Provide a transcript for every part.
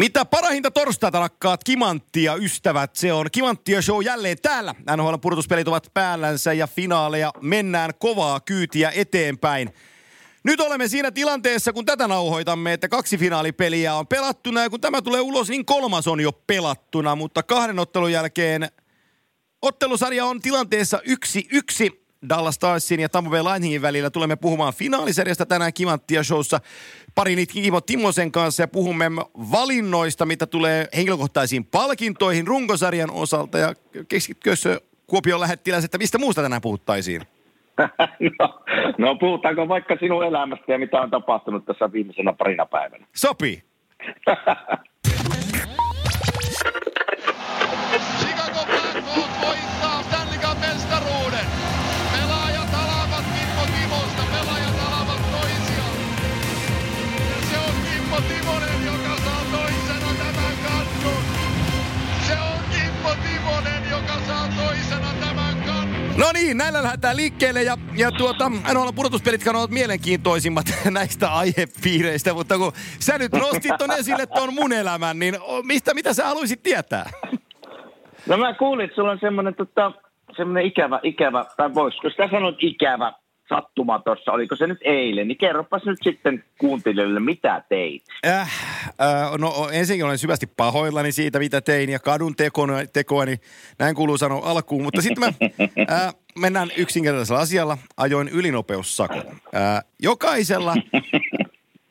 Mitä parahinta torstaita rakkaat Kimanttia ystävät, se on Kimanttia show jälleen täällä. NHL pudotuspelit ovat päällänsä ja finaaleja mennään kovaa kyytiä eteenpäin. Nyt olemme siinä tilanteessa, kun tätä nauhoitamme, että kaksi finaalipeliä on pelattuna ja kun tämä tulee ulos, niin kolmas on jo pelattuna, mutta kahden ottelun jälkeen ottelusarja on tilanteessa yksi yksi. Dallas Starsin ja Tampa Bay Lightningin välillä tulemme puhumaan finaalisarjasta tänään Kimanttia showssa parini Kimo Timosen kanssa ja puhumme valinnoista, mitä tulee henkilökohtaisiin palkintoihin runkosarjan osalta ja keskitkö Kuopion lähettiläs, että mistä muusta tänään puhuttaisiin? no, no puhutaanko vaikka sinun elämästä ja mitä on tapahtunut tässä viimeisenä parina päivänä? Sopii. No niin, näillä lähdetään liikkeelle ja, ja tuota, en ole pudotuspelit ovat mielenkiintoisimmat näistä aihepiireistä, mutta kun sä nyt nostit ton esille ton mun elämän, niin mistä, mitä sä haluaisit tietää? No mä kuulin, että sulla on semmoinen tota, ikävä, ikävä, tai voisiko sitä sanoa ikävä sattuma tuossa, oliko se nyt eilen, niin kerropas nyt sitten kuuntelijoille, mitä teit? Äh, äh, no ensinnäkin olen syvästi pahoillani siitä, mitä tein ja kadun tekoa, tekoa niin näin kuuluu sanoa alkuun, mutta sitten mä äh, mennään yksinkertaisella asialla, ajoin ylinopeussakon. Äh, jokaisella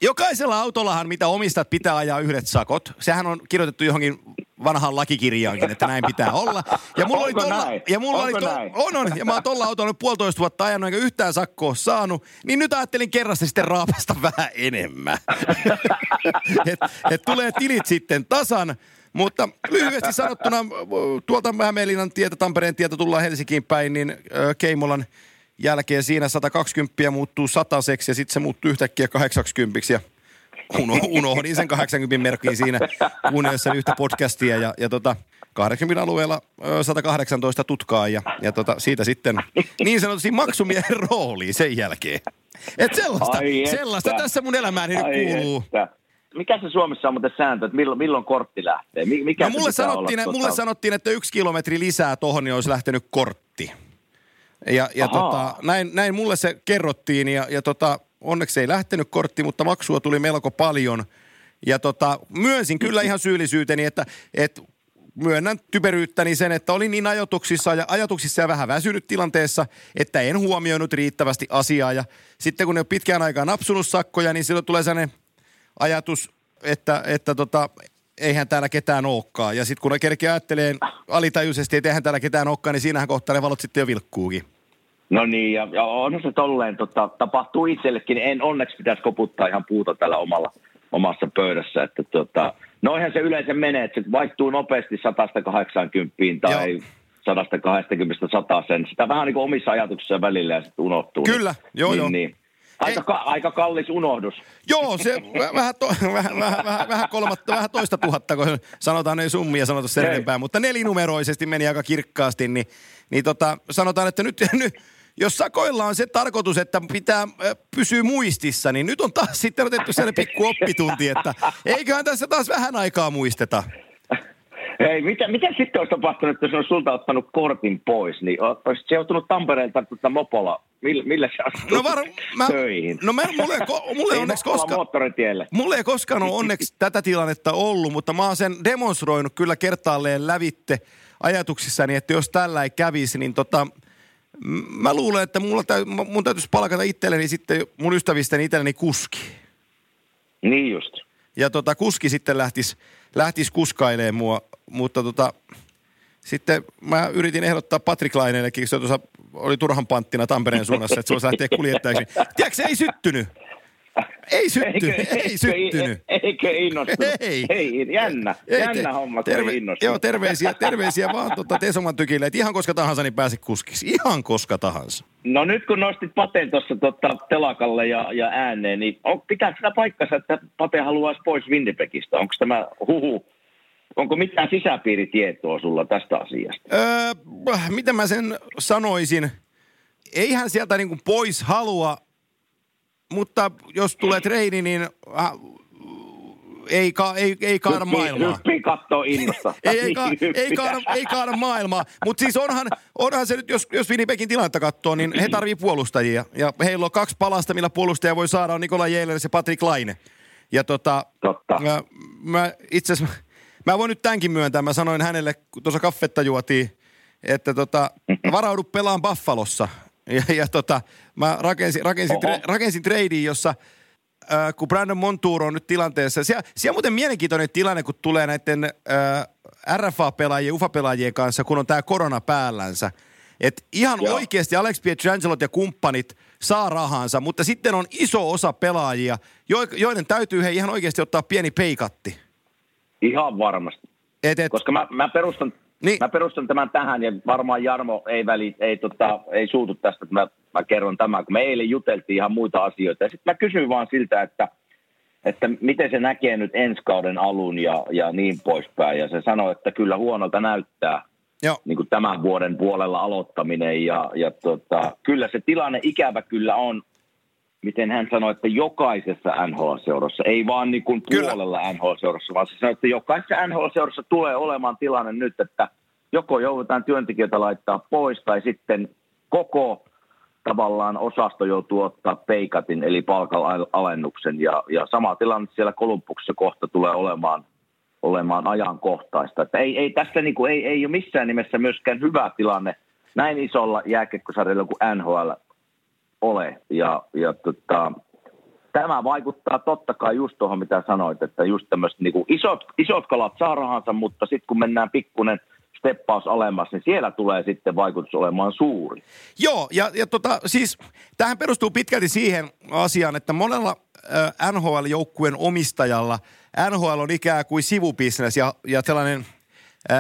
Jokaisella autollahan, mitä omistat, pitää ajaa yhdet sakot. Sehän on kirjoitettu johonkin vanhaan lakikirjaankin, että näin pitää olla. Ja mulla Onko oli tolla, näin? ja mulla Onko oli to, näin? on, on, ja mä oon tolla autolla puolitoista vuotta ajanut, enkä yhtään sakkoa saanut, niin nyt ajattelin kerrasta sitten raapasta vähän enemmän. et, et tulee tilit sitten tasan, mutta lyhyesti sanottuna tuolta Hämeenlinnan tietä, Tampereen tietä tullaan Helsinkiin päin, niin Keimolan jälkeen siinä 120 muuttuu sataseksi ja sitten se muuttuu yhtäkkiä 80 ja uno, unohdin sen 80 merkkiä siinä kuunnellessa yhtä podcastia ja, ja tota, 80 alueella 118 tutkaa ja, ja tota, siitä sitten niin sanotusti maksumiehen rooliin sen jälkeen. Et sellaista, Ai sellaista että. tässä mun elämääni nyt kuuluu. Että. Mikä se Suomessa on muuten sääntö, että milloin, milloin kortti lähtee? Mikä no mulle, sanottiin, olla, mulle tuota... sanottiin, että yksi kilometri lisää tohon, niin olisi lähtenyt kortti. Ja, ja tota, näin, näin mulle se kerrottiin ja, ja tota, onneksi ei lähtenyt kortti, mutta maksua tuli melko paljon. Ja tota, myönsin kyllä ihan syyllisyyteni, että, että myönnän typeryyttäni sen, että olin niin ajatuksissa ja, ajatuksissa ja vähän väsynyt tilanteessa, että en huomioinut riittävästi asiaa. Ja sitten kun ne on pitkään aikaa napsunut sakkoja, niin silloin tulee sellainen ajatus, että, että tota, eihän täällä ketään olekaan. Ja sitten kun ne kerkeä ajattelee alitajuisesti, että eihän täällä ketään olekaan, niin siinähän kohtaa ne valot sitten jo vilkkuukin. No niin, ja, ja on se tolleen, tota, tapahtuu itsellekin. En onneksi pitäisi koputtaa ihan puuta tällä omalla, omassa pöydässä. Että tota, noihän se yleensä menee, että se vaihtuu nopeasti 180 tai Joo. 120 sen. Sitä vähän niin kuin omissa ajatuksissa välillä ja sitten unohtuu. Kyllä, niin, joo niin, joo. Niin. Aika, ka- aika kallis unohdus. Joo, se vähän, to, vähän, vähän, vähän, vähän, kolmatta, vähän toista tuhatta, kun sanotaan ei summia sanota sen enempää, mutta nelinumeroisesti meni aika kirkkaasti, niin, niin tota, sanotaan, että nyt, nyt jos sakoilla on se tarkoitus, että pitää pysyä muistissa, niin nyt on taas sitten otettu sellainen pikku oppitunti, että eiköhän tässä taas vähän aikaa muisteta. Hei, mitä, mitä sitten olisi tapahtunut, jos olisi sulta ottanut kortin pois? Niin olisit se joutunut Tampereelta tuota mopolla. Millä, millä sä no var, mä, töihin? No mä, mulle, ei, mulle ei onneksi koskaan... Mulle ei koskaan ole onneksi tätä tilannetta ollut, mutta mä oon sen demonstroinut kyllä kertaalleen lävitte ajatuksissani, että jos tällä ei kävisi, niin tota, mä luulen, että mulla täy, mun täytyisi palkata itselleni sitten mun ystävistäni itselleni kuski. Niin just. Ja tota, kuski sitten lähtisi lähtis kuskailemaan mua, mutta tota, sitten mä yritin ehdottaa Patrick Laineellekin, se tuossa oli turhan panttina Tampereen suunnassa, että se voisi lähteä kuljettajaksi. Tiedätkö, ei syttynyt. Ei syttynyt, eikö, ei syttynyt. Eikö innostunut? Ei. ei jännä, ei, jännä te, homma, terve, ei Joo, terveisiä, terveisiä vaan tuota Tesoman tykille, että ihan koska tahansa niin pääsi kuskiksi. Ihan koska tahansa. No nyt kun nostit Paten tuossa tota, telakalle ja, ja ääneen, niin on, pitää sitä paikkansa, että Pate haluaisi pois Winnipegistä? Onko tämä huhu Onko mitään sisäpiiritietoa sulla tästä asiasta? Öö, mitä mä sen sanoisin? Eihän sieltä niin kuin pois halua, mutta jos tulee treeni, niin äh, ei, ka, ei, ei kaada Hyppii- maailmaa. Hyppii kattoo innosta. Ei, ei, ka, Hyppii. ei, kaada, ei kaada maailmaa, mutta siis onhan, onhan se nyt, jos, jos Winnipegin tilannetta katsoo, niin he tarvii puolustajia. Ja heillä on kaksi palasta, millä puolustaja voi saada, on Nikola Jeeler ja Patrick Laine. Ja tota, Totta. mä, mä itse asiassa, mä voin nyt tämänkin myöntää, mä sanoin hänelle, kun tuossa kaffetta juotiin, että tota, varaudu pelaan Buffalossa. Ja, ja tota, mä rakensin, rakensin, Oho. tre, rakensin treidin, jossa äh, kun Brandon Montour on nyt tilanteessa, siellä, siellä on muuten mielenkiintoinen tilanne, kun tulee näiden äh, RFA-pelaajien, UFA-pelaajien kanssa, kun on tämä korona päällänsä. Et ihan Joo. oikeasti Alex Pietrangelot ja kumppanit saa rahansa, mutta sitten on iso osa pelaajia, jo- joiden täytyy he ihan oikeasti ottaa pieni peikatti. Ihan varmasti. Et, et, Koska mä, mä, perustan, Niin. mä perustan tämän tähän ja varmaan Jarmo ei, väli, ei, tota, ei suutu tästä, että mä, mä kerron tämän, kun me eilen juteltiin ihan muita asioita. Ja sitten mä kysyin vaan siltä, että, että miten se näkee nyt ensi kauden alun ja, ja niin poispäin. Ja se sanoi, että kyllä huonolta näyttää joo, niin kuin tämän vuoden puolella aloittaminen. Ja, ja tota, kyllä se tilanne ikävä kyllä on, miten hän sanoi, että jokaisessa NHL-seurassa, ei vaan niin kuin puolella NHL-seurassa, vaan se sanoi, että jokaisessa NHL-seurassa tulee olemaan tilanne nyt, että joko joudutaan työntekijöitä laittaa pois tai sitten koko tavallaan osasto joutuu ottaa peikatin eli palkalennuksen ja, ja sama tilanne siellä Kolumbuksessa kohta tulee olemaan olemaan ajankohtaista. Että ei, ei tässä niin kuin, ei, ei ole missään nimessä myöskään hyvä tilanne näin isolla jääkiekkosarjalla kuin NHL ole. Ja, ja tota, tämä vaikuttaa totta kai just tuohon, mitä sanoit, että just tämmöiset niin isot, isot kalat saa rahansa, mutta sitten kun mennään pikkunen steppaus alemmas, niin siellä tulee sitten vaikutus olemaan suuri. Joo, ja, ja tota, siis tähän perustuu pitkälti siihen asiaan, että monella äh, NHL-joukkueen omistajalla NHL on ikään kuin sivubisnes ja, ja tällainen äh,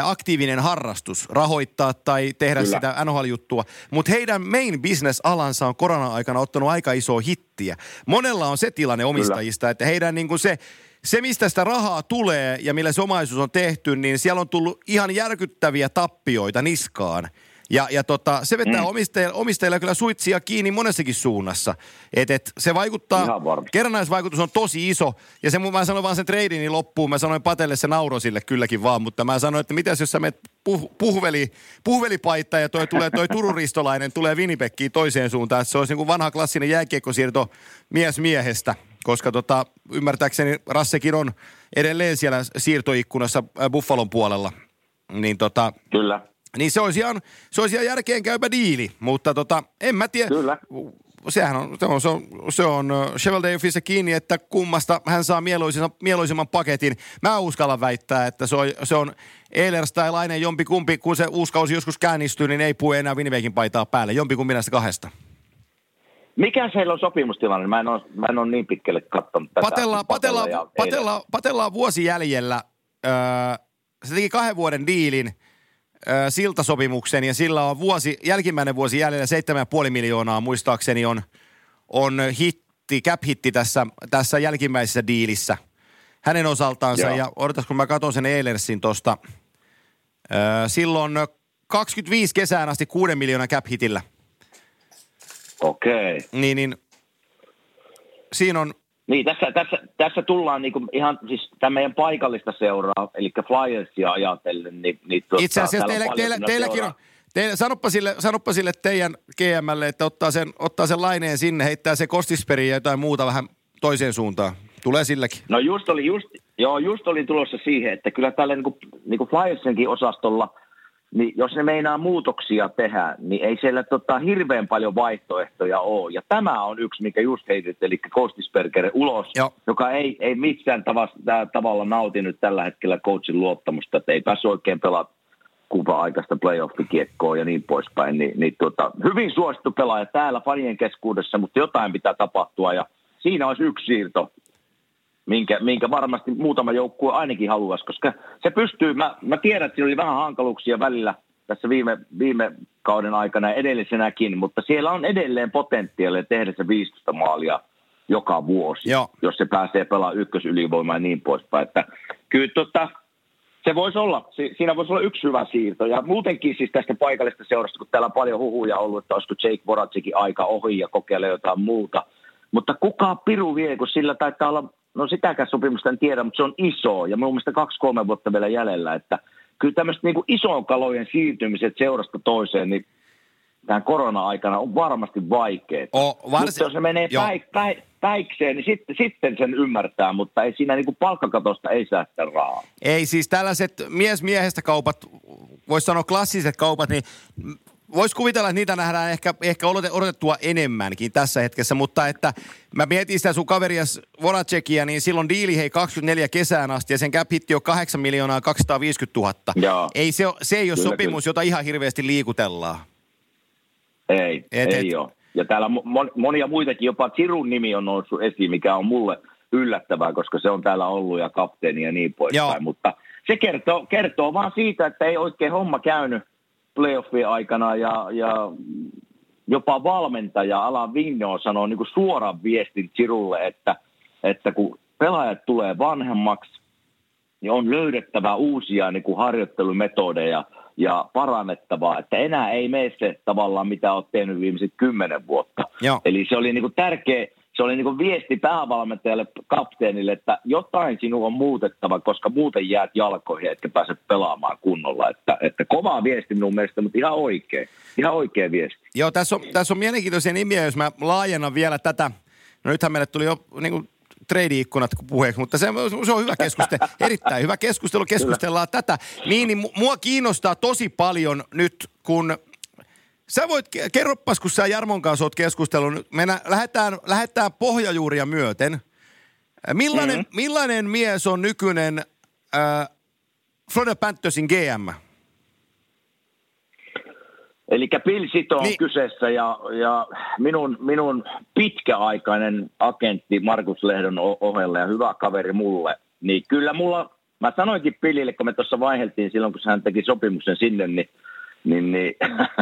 aktiivinen harrastus rahoittaa tai tehdä Kyllä. sitä NHL-juttua. Mutta heidän main business-alansa on korona-aikana ottanut aika isoa hittiä. Monella on se tilanne omistajista, että heidän niin kuin se, se, mistä sitä rahaa tulee ja millä se omaisuus on tehty, niin siellä on tullut ihan järkyttäviä tappioita niskaan. Ja, ja tota, se vetää mm. omistajilla, omistajilla kyllä suitsia kiinni monessakin suunnassa. Et, et, se vaikuttaa, kerrannaisvaikutus on tosi iso. Ja se, mä sanoin vaan sen treidini loppuun, mä sanoin Patelle se nauro sille kylläkin vaan, mutta mä sanoin, että mitäs jos sä menet puh, puhveli, puhvelipaita ja toi tulee toi Turun ristolainen, tulee Winnipegkiin toiseen suuntaan, se olisi niin kuin vanha klassinen jääkiekkosiirto mies miehestä. Koska tota, ymmärtääkseni Rassekin on edelleen siellä siirtoikkunassa äh, Buffalon puolella. Niin tota, Kyllä. Niin se olisi ihan, se olisi ihan järkeen käypä diili, mutta tota, en mä tiedä. Kyllä. Sehän on, se on, se on, se on äh, Cheveldayoffissa kiinni, että kummasta hän saa mieluisimman, mieluisimman paketin. Mä uskallan väittää, että se on, se on Ehlers tai Laine jompi kumpi, kun se uusi kausi joskus käynnistyy, niin ei pue enää Winnipegin paitaa päälle. Jompi kumpi näistä kahdesta. Mikä heillä on sopimustilanne? Mä en ole, mä en ole niin pitkälle katsonut tätä. Patella, patella, patella, patella on vuosi jäljellä. Öö, se teki kahden vuoden diilin siltasopimuksen ja sillä on vuosi, jälkimmäinen vuosi jäljellä 7,5 miljoonaa muistaakseni on, on hitti, cap-hitti tässä, tässä jälkimmäisessä diilissä hänen osaltaansa. Joo. Ja odotas, kun mä katson sen Eilersin tosta. Öö, silloin 25 kesään asti 6 miljoonan cap-hitillä. Okei. Niin, niin siinä on Niin, tässä, tässä, tässä tullaan niinku ihan siis tämän meidän paikallista seuraa, eli Flyersia ajatellen. Niin, niin tuota, Itse asiassa täällä teillä, teillä, teilläkin on, teillä, sanoppa, sille, sanoppa sille teidän GMlle, että ottaa sen, ottaa sen laineen sinne, heittää se kostisperiin ja jotain muuta vähän toiseen suuntaan. Tulee silläkin. No just oli, just, joo, just oli tulossa siihen, että kyllä tällä niin kuin, niin kuin Flyersenkin osastolla, niin jos ne meinaa muutoksia tehdä, niin ei siellä tota, hirveän paljon vaihtoehtoja ole. Ja tämä on yksi, mikä just heitit, eli Kostisberger ulos, Joo. joka ei, ei missään tavassa, tavalla nauti nyt tällä hetkellä coachin luottamusta, että ei päässyt oikein pelaa kuva aikaista playoff-kiekkoa ja niin poispäin. Niin, niin tota, hyvin suosittu pelaaja täällä fanien keskuudessa, mutta jotain pitää tapahtua ja siinä olisi yksi siirto, minkä, minkä varmasti muutama joukkue ainakin haluaisi, koska se pystyy, mä, mä tiedän, että siinä oli vähän hankaluuksia välillä tässä viime, viime kauden aikana ja edellisenäkin, mutta siellä on edelleen potentiaalia tehdä se 15 maalia joka vuosi, Joo. jos se pääsee pelaamaan ykkösylivoimaa ja niin poispäin. Että kyllä tota, se voisi olla, si- siinä voisi olla yksi hyvä siirto. Ja muutenkin siis tästä paikallista seurasta, kun täällä on paljon huhuja ollut, että olisiko Jake Voratsikin aika ohi ja kokeilla jotain muuta. Mutta kuka piru vie, kun sillä taitaa olla no sitäkään sopimusta en tiedä, mutta se on iso ja mun mielestä kaksi-kolme vuotta vielä jäljellä, että kyllä tämmöiset niin isoon kalojen siirtymiset seurasta toiseen, niin tämän korona-aikana on varmasti vaikeaa. Oh, varsin... Mutta jos se menee päi, päi, päikseen, niin sitten, sitten sen ymmärtää, mutta ei siinä niin palkkakatosta ei saa sitä rahaa. Ei siis tällaiset mies miehestä kaupat, voisi sanoa klassiset kaupat, niin voisi kuvitella, että niitä nähdään ehkä, ehkä odotettua enemmänkin tässä hetkessä, mutta että mä mietin sitä sun kaverias Voracekia, niin silloin diili hei 24 kesään asti ja sen cap hitti on 8 miljoonaa 250 000. Joo. Ei se, se ei ole kyllä, sopimus, kyllä. jota ihan hirveästi liikutellaan. Ei, et, ei et. ole. Ja täällä monia muitakin, jopa Sirun nimi on noussut esiin, mikä on mulle yllättävää, koska se on täällä ollut ja kapteeni ja niin poispäin. Mutta se kertoo, kertoo vaan siitä, että ei oikein homma käynyt playoffien aikana ja, ja jopa valmentaja Alan Vigno sanoo niin kuin suoran viestin Sirulle, että, että kun pelaajat tulee vanhemmaksi, niin on löydettävä uusia niin kuin harjoittelumetodeja ja parannettavaa, että enää ei mene se tavallaan, mitä olet tehnyt viimeiset kymmenen vuotta. Joo. Eli se oli niin kuin tärkeä, se oli niin viesti päävalmentajalle, kapteenille, että jotain sinun on muutettava, koska muuten jäät jalkoihin, etkä pääse pelaamaan kunnolla. Että, että kova viesti minun mielestä, mutta ihan oikea, ihan oikea viesti. Joo, tässä on, tässä on mielenkiintoisia nimiä, jos mä laajennan vielä tätä. No nythän meille tuli jo niin kuin trade-ikkunat puheeksi, mutta se, se on hyvä keskustelu, erittäin hyvä keskustelu, keskustellaan Kyllä. tätä. Niin, niin mua kiinnostaa tosi paljon nyt, kun Sä voit, kerroppas, kun sä Jarmon kanssa oot keskustellut, me lähdetään, lähdetään pohjajuuria myöten. Millainen, mm-hmm. millainen mies on nykyinen äh, Florida Panthersin GM? Eli Bill Sito on niin. kyseessä ja, ja minun, minun pitkäaikainen agentti Markus Lehdon ohella ja hyvä kaveri mulle, niin kyllä mulla, mä sanoinkin Billille, kun me tuossa vaiheltiin silloin, kun hän teki sopimuksen sinne, niin niin, niin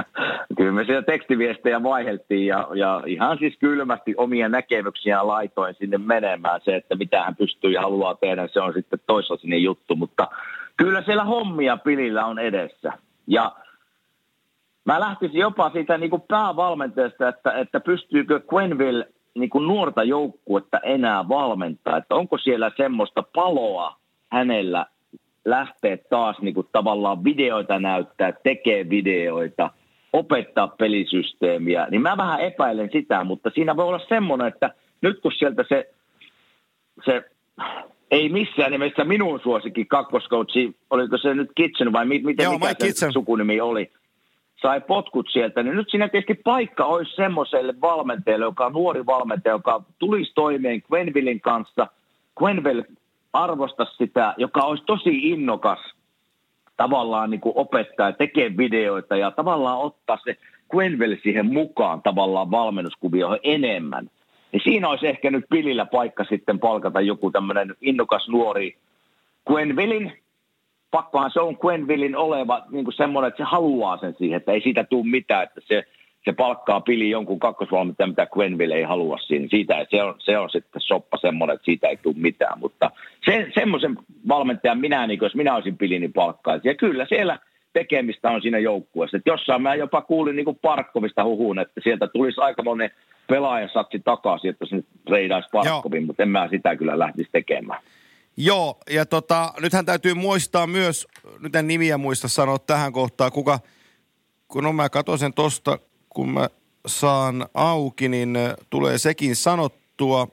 kyllä me siellä tekstiviestejä vaiheltiin ja, ja ihan siis kylmästi omia näkemyksiä laitoin sinne menemään. Se, että mitä hän pystyy ja haluaa tehdä, se on sitten toisasinne juttu, mutta kyllä siellä hommia pilillä on edessä. Ja mä lähtisin jopa siitä niin kuin päävalmentajasta, että, että pystyykö Quenville niin kuin nuorta joukkuetta enää valmentaa, että onko siellä semmoista paloa hänellä lähteä taas niin kuin tavallaan videoita näyttää, tekee videoita, opettaa pelisysteemiä, niin mä vähän epäilen sitä, mutta siinä voi olla semmoinen, että nyt kun sieltä se, se ei missään nimessä minun suosikin kakkoskoutsi, oliko se nyt Kitchen vai miten Joo, mikä se Kitchen. sukunimi oli, sai potkut sieltä, niin nyt siinä tietysti paikka olisi semmoiselle valmentajalle, joka on nuori valmentaja, joka tulisi toimeen Quenvillin kanssa. Quenville arvosta sitä, joka olisi tosi innokas tavallaan niin kuin opettaa ja tekee videoita ja tavallaan ottaa se Quenville siihen mukaan tavallaan valmennuskuvioihin enemmän. Niin siinä olisi ehkä nyt pilillä paikka sitten palkata joku tämmöinen innokas nuori Quenvillin. Pakkohan se on Quenvillin oleva niin kuin semmoinen, että se haluaa sen siihen, että ei siitä tule mitään, että se se palkkaa pili jonkun kakkosvalmentajan, mitä Quenville ei halua siinä. Siitä, se, on, se on sitten soppa semmoinen, että siitä ei tule mitään. Mutta se, semmoisen valmentajan minä, niin jos minä olisin pilini niin palkkaisin. Ja kyllä siellä tekemistä on siinä joukkueessa. Että jossain mä jopa kuulin niin kuin Parkkovista huhuun, että sieltä tulisi aika monen pelaajan satsi takaisin, että se nyt reidaisi Parkkovin, mutta en mä sitä kyllä lähtisi tekemään. Joo, ja tota, nythän täytyy muistaa myös, nyt en nimiä muista sanoa tähän kohtaan, kuka, kun on mä katsoin sen tosta, kun mä saan auki, niin tulee sekin sanottua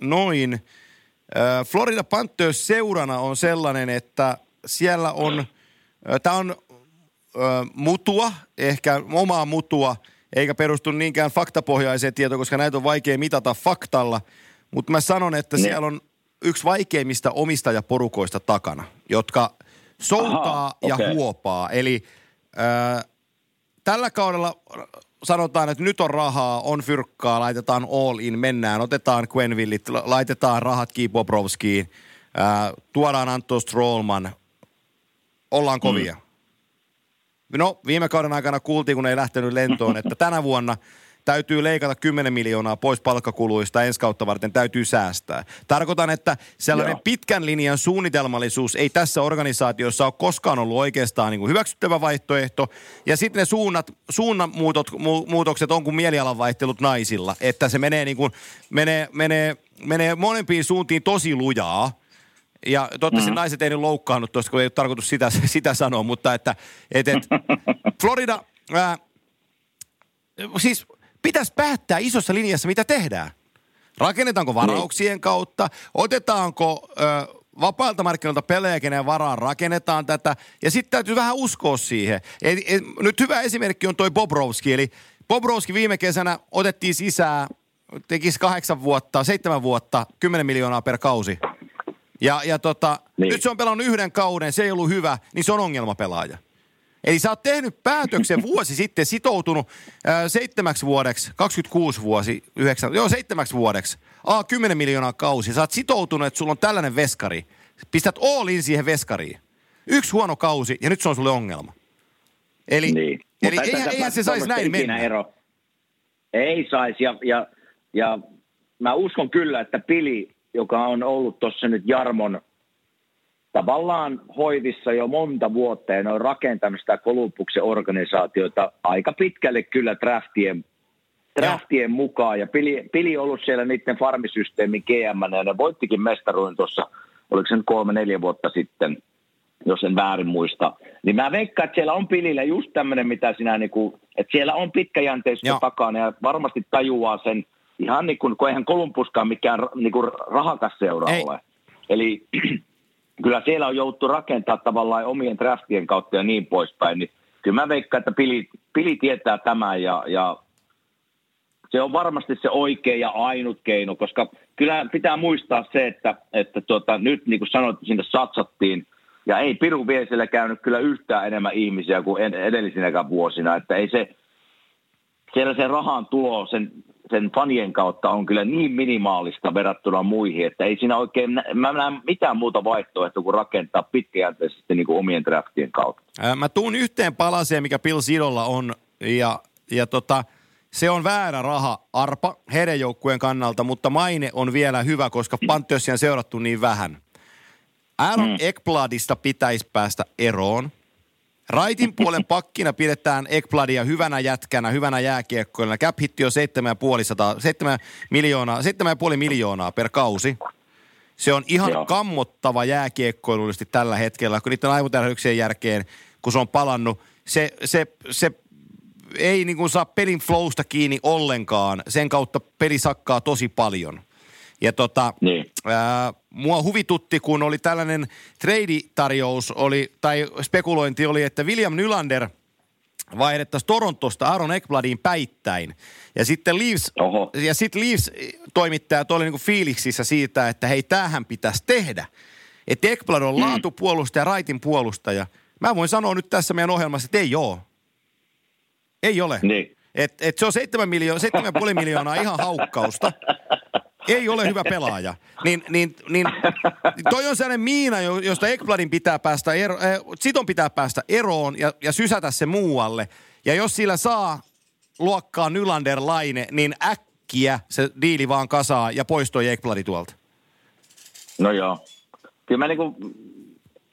noin. Florida Panthers seurana on sellainen, että siellä on, tämä on mutua, ehkä omaa mutua, eikä perustu niinkään faktapohjaiseen tietoon, koska näitä on vaikea mitata faktalla. Mutta mä sanon, että ne. Niin. siellä on yksi vaikeimmista omistajaporukoista takana, jotka soutaa Aha, ja okay. huopaa. Eli äh, tällä kaudella sanotaan, että nyt on rahaa, on fyrkkaa, laitetaan all in, mennään, otetaan Quenvillit, laitetaan rahat Ki Bobrovskiin, ää, tuodaan Anto Strollman, ollaan kovia. Mm. No, viime kauden aikana kuultiin, kun ei lähtenyt lentoon, että tänä vuonna, täytyy leikata 10 miljoonaa pois palkkakuluista ensi kautta varten, täytyy säästää. Tarkoitan, että sellainen Joo. pitkän linjan suunnitelmallisuus ei tässä organisaatiossa ole koskaan ollut oikeastaan niin kuin hyväksyttävä vaihtoehto. Ja sitten ne suunnat, suunnanmuutokset muutokset on kuin mielialan vaihtelut naisilla, että se menee, niin kuin, menee, menee, menee molempiin suuntiin tosi lujaa. Ja toivottavasti mm-hmm. naiset ei nyt loukkaannut tuosta, kun ei ole tarkoitus sitä, sitä sanoa, mutta että et, et, Florida, ää, siis pitäisi päättää isossa linjassa, mitä tehdään. Rakennetaanko niin. varauksien kautta, otetaanko ö, vapailta markkinoilta pelejä, kenen varaan rakennetaan tätä, ja sitten täytyy vähän uskoa siihen. Et, et, nyt hyvä esimerkki on toi Bobrovski, eli Bobrovski viime kesänä otettiin sisään, tekisi kahdeksan vuotta, seitsemän vuotta, kymmenen miljoonaa per kausi. Ja, ja tota, niin. nyt se on pelannut yhden kauden, se ei ollut hyvä, niin se on ongelmapelaaja. Eli sä oot tehnyt päätöksen vuosi sitten, sitoutunut ää, seitsemäksi vuodeksi, 26 vuosi, yhdeksän, joo seitsemäksi vuodeksi, a 10 miljoonaa kausi. Sä oot sitoutunut, että sulla on tällainen veskari. Pistät all in siihen veskariin. Yksi huono kausi ja nyt se on sulle ongelma. Eli, niin. eli eihän, eihän se saisi näin mennä. Ero. Ei saisi ja, ja, ja mä uskon kyllä, että Pili joka on ollut tuossa nyt Jarmon tavallaan hoivissa jo monta vuotta ja ne on rakentanut sitä Kolumbuksen organisaatiota aika pitkälle kyllä draftien, draftien mukaan. Ja Pili, Pili on ollut siellä niiden farmisysteemin GM ja ne voittikin mestaruuden tuossa, oliko se nyt kolme, neljä vuotta sitten, jos en väärin muista. Niin mä veikkaan, että siellä on Pilillä just tämmöinen, mitä sinä, niin kuin, että siellä on pitkäjänteistä takana ja varmasti tajuaa sen – ihan niin kuin, kun eihän Kolumbuskaan mikään niin kuin rahakas seura Ei. ole. Eli kyllä siellä on jouduttu rakentaa tavallaan omien draftien kautta ja niin poispäin, niin kyllä mä veikkaan, että Pili, Pili tietää tämän ja, ja se on varmasti se oikea ja ainut keino, koska kyllä pitää muistaa se, että, että tuota, nyt niin kuin sanoit, sinne satsattiin, ja ei Piru Viesellä käynyt kyllä yhtään enemmän ihmisiä kuin edellisinäkään vuosina, että ei se, siellä se rahan tulo sen sen fanien kautta on kyllä niin minimaalista verrattuna muihin, että ei siinä oikein, mä näen mitään muuta vaihtoehtoa kuin rakentaa pitkäjänteisesti niin kuin omien draftien kautta. Ää, mä tuun yhteen palaseen, mikä Bill Sidolla on, ja, ja tota, se on väärä raha arpa heidän joukkueen kannalta, mutta maine on vielä hyvä, koska Pantherssia on seurattu niin vähän. Aaron mm. Ekbladista pitäisi päästä eroon. Raitin puolen pakkina pidetään Ekbladia hyvänä jätkänä, hyvänä jääkiekkoilla. Cap hitti on 7,5 7 miljoonaa, 7,5 miljoonaa per kausi. Se on ihan Joo. kammottava jääkiekkoilullisesti tällä hetkellä, kun niiden aivotärähyksien jälkeen, kun se on palannut, se, se, se ei niin kuin saa pelin flowsta kiinni ollenkaan. Sen kautta peli sakkaa tosi paljon. Ja tota, niin. Ää, mua huvitutti, kun oli tällainen trade-tarjous, oli, tai spekulointi oli, että William Nylander vaihdettaisiin Torontosta Aaron Ekbladiin päittäin. Ja sitten Leafs, Oho. ja sitten Leafs toimittajat oli niinku fiiliksissä siitä, että hei, tämähän pitäisi tehdä. Että Ekblad on mm. laatupuolustaja, raitin puolustaja. Mä voin sanoa nyt tässä meidän ohjelmassa, että ei ole. Ei ole. Niin. Et, et se on 7 miljoonaa, 7,5 miljoonaa ihan haukkausta ei ole hyvä pelaaja. Niin, niin, niin toi on sellainen miina, josta Ekbladin pitää päästä, ero, äh, Siton pitää päästä eroon ja, ja sysätä se muualle. Ja jos sillä saa luokkaa Nylander Laine, niin äkkiä se diili vaan kasaa ja poistoi Ekbladi tuolta. No joo. Kyllä mä niinku,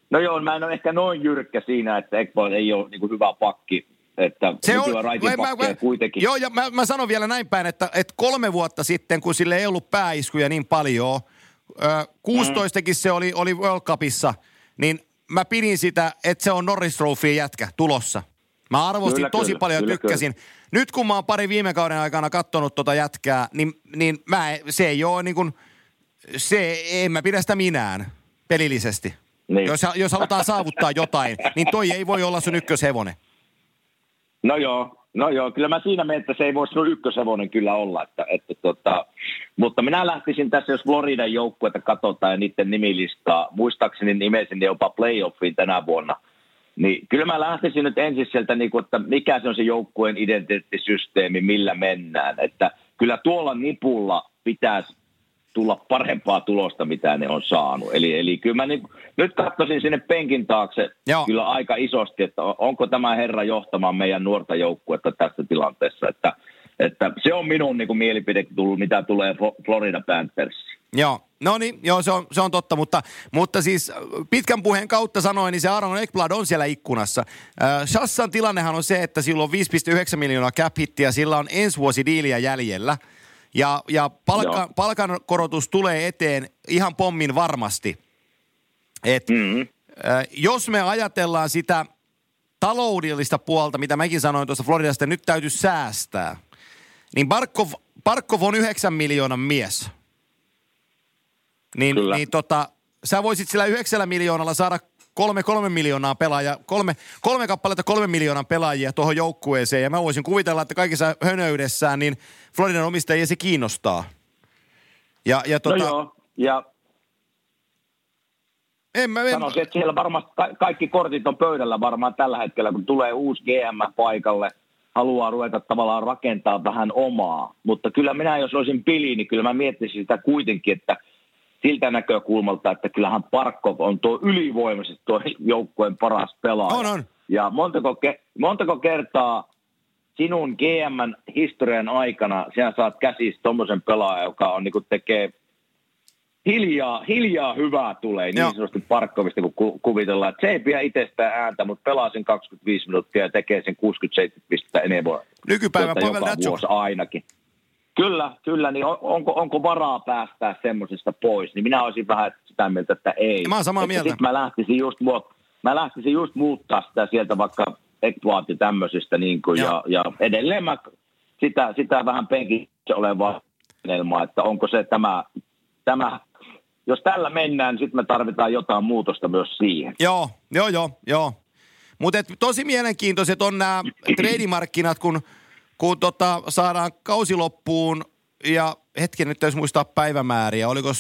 no joo, mä en ole ehkä noin jyrkkä siinä, että Ekblad ei ole niinku hyvä pakki että se on, mä, mä, kuitenkin. Joo, ja mä, mä sanon vielä näin päin, että, että kolme vuotta sitten, kun sille ei ollut pääiskuja niin paljon, ö, 16 mm. se oli, oli World Cupissa, niin mä pidin sitä, että se on Norris Trophy jätkä tulossa. Mä arvostin kyllä, tosi kyllä, paljon ja tykkäsin. Kyllä. Nyt kun mä oon pari viime kauden aikana katsonut tota jätkää, niin, niin mä, se ei ole niin kuin, se, en mä pidä sitä minään pelillisesti. Niin. Jos, jos halutaan saavuttaa jotain, niin toi ei voi olla sun ykköshevonen. No joo, no joo, kyllä mä siinä menen, että se ei voisi sinun ykköshevonen kyllä olla. Että, että tota, mutta minä lähtisin tässä, jos Floridan joukkuetta katsotaan ja niiden nimilistaa, muistaakseni nimesin jopa playoffiin tänä vuonna, niin kyllä mä lähtisin nyt ensin sieltä, niin kuin, että mikä se on se joukkueen identiteettisysteemi, millä mennään. Että kyllä tuolla nipulla pitäisi tulla parempaa tulosta, mitä ne on saanut. Eli, eli kyllä mä niin, nyt katsoisin sinne penkin taakse Joo. kyllä aika isosti, että onko tämä herra johtamaan meidän nuorta joukkuetta tässä tilanteessa. Että että se on minun niin kuin mielipide tullut, mitä tulee Florida Panthersiin. Joo, no niin, joo, se on, se on totta, mutta, mutta siis pitkän puheen kautta sanoin, niin se Aaron Ekblad on siellä ikkunassa. Äh, Shassan tilannehan on se, että sillä on 5,9 miljoonaa cap hittiä, sillä on ensi vuosi diiliä jäljellä. Ja, ja palkka, palkankorotus tulee eteen ihan pommin varmasti. Et, mm-hmm. äh, jos me ajatellaan sitä taloudellista puolta, mitä mäkin sanoin tuossa Floridasta, nyt täytyy säästää, niin Barkov, Barkov on 9 miljoonan mies – niin, niin tota, sä voisit sillä yhdeksällä miljoonalla saada kolme, kolme miljoonaa pelaajaa, kolme, kolme kappaletta kolme miljoonan pelaajia tuohon joukkueeseen. Ja mä voisin kuvitella, että kaikissa hönöydessään, niin Floridan omistajia se kiinnostaa. Ja, ja tota, no joo, ja en mä, en... Sanoisin, että siellä varmaan kaikki kortit on pöydällä varmaan tällä hetkellä, kun tulee uusi GM paikalle, haluaa ruveta tavallaan rakentaa vähän omaa. Mutta kyllä minä, jos olisin pili, niin kyllä mä miettisin sitä kuitenkin, että – siltä näkökulmalta, että kyllähän Parkov on tuo ylivoimaisesti tuo joukkueen paras pelaaja. On, on. Ja montako, montako kertaa sinun GMn historian aikana sinä saat käsistä tuommoisen pelaajan, joka on, niin tekee hiljaa, hiljaa hyvää tulee niin sanotusti Parkkovista, kun ku, kuvitellaan, että se ei pidä itsestään ääntä, mutta pelaa sen 25 minuuttia ja tekee sen 67 pistettä enemmän. Nykypäivän Pavel vuosi ainakin. Kyllä, kyllä, niin on, onko, onko varaa päästää semmoisesta pois, niin minä olisin vähän sitä mieltä, että ei. Mä oon samaa mieltä. Sitten mä lähtisin just, mä lähtisin just muuttaa sitä sieltä vaikka ekvaati tämmöisistä, niin kuin, ja, ja, edelleen mä sitä, sitä vähän penkissä olevaa että onko se tämä, tämä jos tällä mennään, niin sitten me tarvitaan jotain muutosta myös siihen. Joo, joo, joo, joo. Mutta tosi mielenkiintoiset on nämä treidimarkkinat, kun – kun tota, saadaan kausi loppuun ja hetken nyt täytyy muistaa päivämääriä. Oliko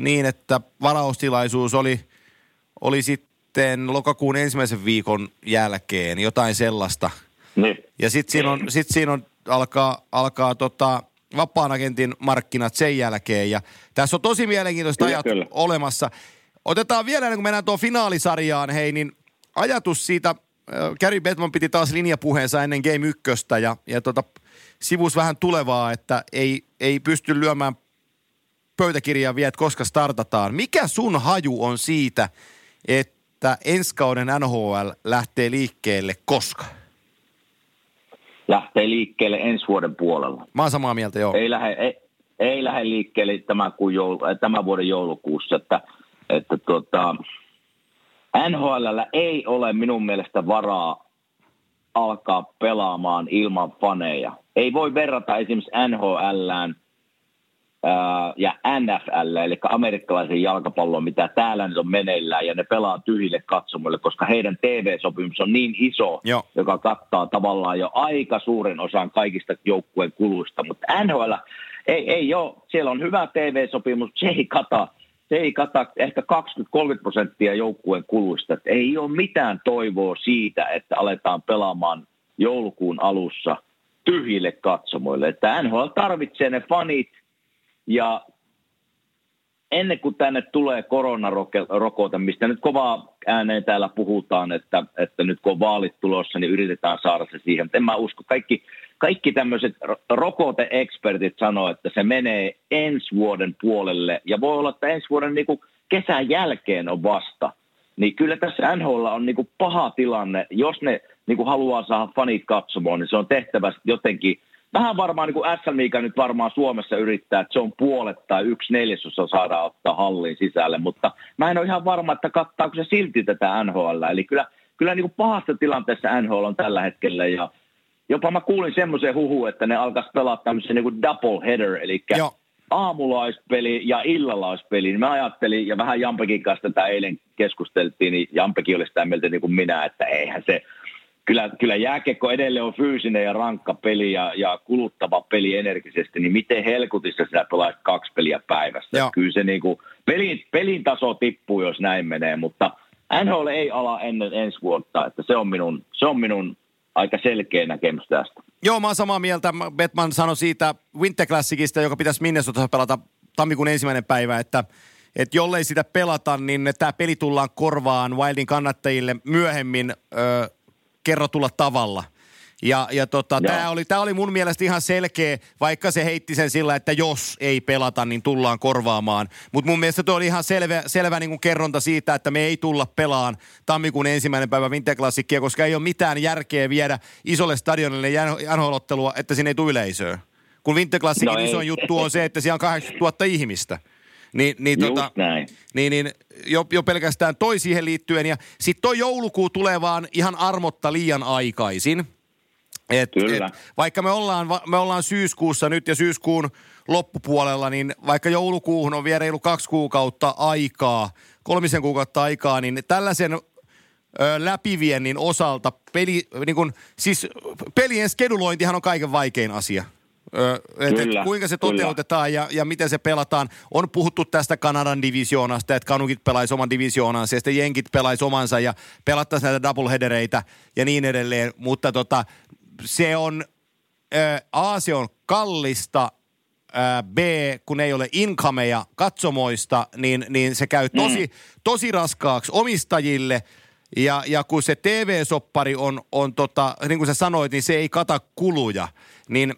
niin, että varaustilaisuus oli, oli sitten lokakuun ensimmäisen viikon jälkeen, jotain sellaista. Niin. Ja sitten siinä on, sit siinä on alkaa, alkaa tota, vapaan agentin markkinat sen jälkeen. Ja tässä on tosi mielenkiintoista ajat kyllä. olemassa. Otetaan vielä, kuin mennään tuon finaalisarjaan, hei, niin ajatus siitä – Gary Bettman piti taas linjapuheensa ennen Game 1 ja, ja tota, sivus vähän tulevaa, että ei, ei pysty lyömään pöytäkirjaa vielä, että koska startataan. Mikä sun haju on siitä, että ensi kauden NHL lähtee liikkeelle koska? Lähtee liikkeelle ensi vuoden puolella. Mä oon samaa mieltä, joo. Ei lähde, ei, ei lähde liikkeelle tämän, kuin joulu, tämän vuoden joulukuussa, että, että tuota, NHL ei ole minun mielestä varaa alkaa pelaamaan ilman faneja. Ei voi verrata esimerkiksi NHLään ja NFL, eli amerikkalaisen jalkapallon, mitä täällä nyt on meneillään, ja ne pelaa tyhjille katsomoille, koska heidän TV-sopimus on niin iso, Joo. joka kattaa tavallaan jo aika suuren osan kaikista joukkueen kuluista. Mutta NHL ei, ei ole, siellä on hyvä TV-sopimus, se ei kata se ei kata ehkä 20-30 prosenttia joukkueen kuluista. Että ei ole mitään toivoa siitä, että aletaan pelaamaan joulukuun alussa tyhjille katsomoille. Että NHL tarvitsee ne fanit ja ennen kuin tänne tulee koronarokote, mistä nyt kovaa ääneen täällä puhutaan, että, että nyt kun on vaalit tulossa, niin yritetään saada se siihen. En mä usko, kaikki, kaikki tämmöiset rokote-ekspertit sanoo, että se menee ensi vuoden puolelle. Ja voi olla, että ensi vuoden niin kuin kesän jälkeen on vasta. Niin kyllä tässä NHL on niin kuin paha tilanne. Jos ne niin kuin haluaa saada fanit katsomaan, niin se on tehtävä jotenkin vähän varmaan niin kuin SL nyt varmaan Suomessa yrittää, että se on puolet tai yksi neljäsosa saadaan ottaa hallin sisälle, mutta mä en ole ihan varma, että kattaako se silti tätä NHL. Eli kyllä, kyllä niin kuin pahasta tilanteessa NHL on tällä hetkellä ja jopa mä kuulin semmoisen huhu, että ne alkaisi pelaa tämmöisen niin double header, eli Joo. aamulaispeli ja illalaispeli. Niin mä ajattelin, ja vähän Jampekin kanssa tätä eilen keskusteltiin, niin Jampekin oli sitä mieltä niin kuin minä, että eihän se, kyllä, kyllä jääkekko edelleen on fyysinen ja rankka peli ja, ja kuluttava peli energisesti, niin miten helkutissa sinä pelaat kaksi peliä päivässä. Joo. Kyllä se niin kuin, pelin, pelin taso tippuu, jos näin menee, mutta NHL ei ala ennen ensi vuotta, että se on minun, se on minun aika selkeä näkemys tästä. Joo, mä oon samaa mieltä. Betman sanoi siitä Winter Classicista, joka pitäisi Minnesotassa pelata tammikuun ensimmäinen päivä, että että jollei sitä pelata, niin tämä peli tullaan korvaan Wildin kannattajille myöhemmin ö, kerrotulla tavalla. Ja, ja tota, tämä oli, tää oli mun mielestä ihan selkeä, vaikka se heitti sen sillä, että jos ei pelata, niin tullaan korvaamaan. Mutta mun mielestä tuo oli ihan selvä, selvä niin kuin kerronta siitä, että me ei tulla pelaan tammikuun ensimmäinen päivä Winterklassikkia, koska ei ole mitään järkeä viedä isolle stadionille jänholottelua, että sinne ei tule yleisöä. Kun Winterklassikin no iso juttu on se, että siellä on 80 000 ihmistä. Niin, niin, tota, niin, niin jo, jo pelkästään toi siihen liittyen. Ja sitten toi joulukuu tulee vaan ihan armotta liian aikaisin. Et, et, vaikka me ollaan, me ollaan syyskuussa nyt ja syyskuun loppupuolella, niin vaikka joulukuuhun on vielä reilu kaksi kuukautta aikaa, kolmisen kuukautta aikaa, niin tällaisen ö, läpiviennin osalta peli, niin kun, siis pelien skedulointihan on kaiken vaikein asia. Et, kyllä, et kuinka se toteutetaan ja, ja miten se pelataan. On puhuttu tästä Kanadan divisioonasta, että kanukit pelaisi oman divisioonansa ja sitten jenkit pelaisi omansa ja pelattaisi näitä doubleheadereita ja niin edelleen. Mutta tota, se on, ä, A, se on kallista, B, kun ei ole incomeja katsomoista, niin, niin se käy tosi, mm. tosi raskaaksi omistajille – ja, ja kun se TV-soppari on, on tota, niin kuin sä sanoit, niin se ei kata kuluja. Niin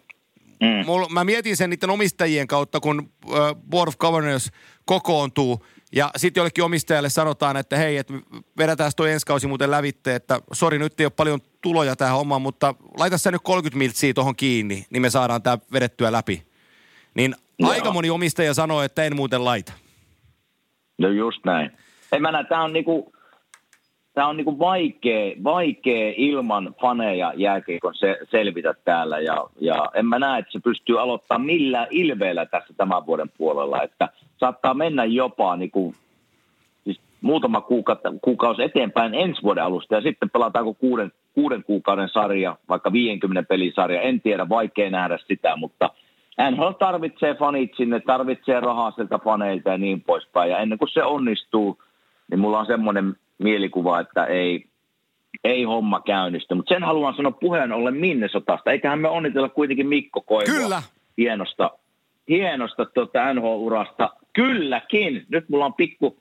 Mm. Mulla, mä mietin sen niiden omistajien kautta, kun uh, Board of Governors kokoontuu ja sitten jollekin omistajalle sanotaan, että hei, että vedetään tuo ensi kausi muuten lävitte, että sori, nyt ei ole paljon tuloja tähän hommaan, mutta laita sä nyt 30 miltsiä tuohon kiinni, niin me saadaan tämä vedettyä läpi. Niin no. aika moni omistaja sanoo, että en muuten laita. No just näin. En mä näe, tämä on niinku, tämä on niinku vaikea, vaikea ilman faneja jääkiekon se, selvitä täällä ja, ja en mä näe, että se pystyy aloittaa millään ilveellä tässä tämän vuoden puolella, että saattaa mennä jopa niinku, muutama kuukautta, kuukausi eteenpäin ensi vuoden alusta ja sitten pelataanko kuuden, kuuden kuukauden sarja, vaikka 50 pelisarja, en tiedä, vaikea nähdä sitä, mutta NHL tarvitsee fanit sinne, tarvitsee rahaa sieltä faneilta ja niin poispäin ja ennen kuin se onnistuu, niin mulla on semmoinen mielikuva, että ei, ei homma käynnisty. Mutta sen haluan sanoa puheen ollen Minnesotasta. Eiköhän me onnitella kuitenkin Mikko Koivua. Kyllä. Hienosta, hienosta tuota NHL-urasta. Kylläkin. Nyt mulla on pikku,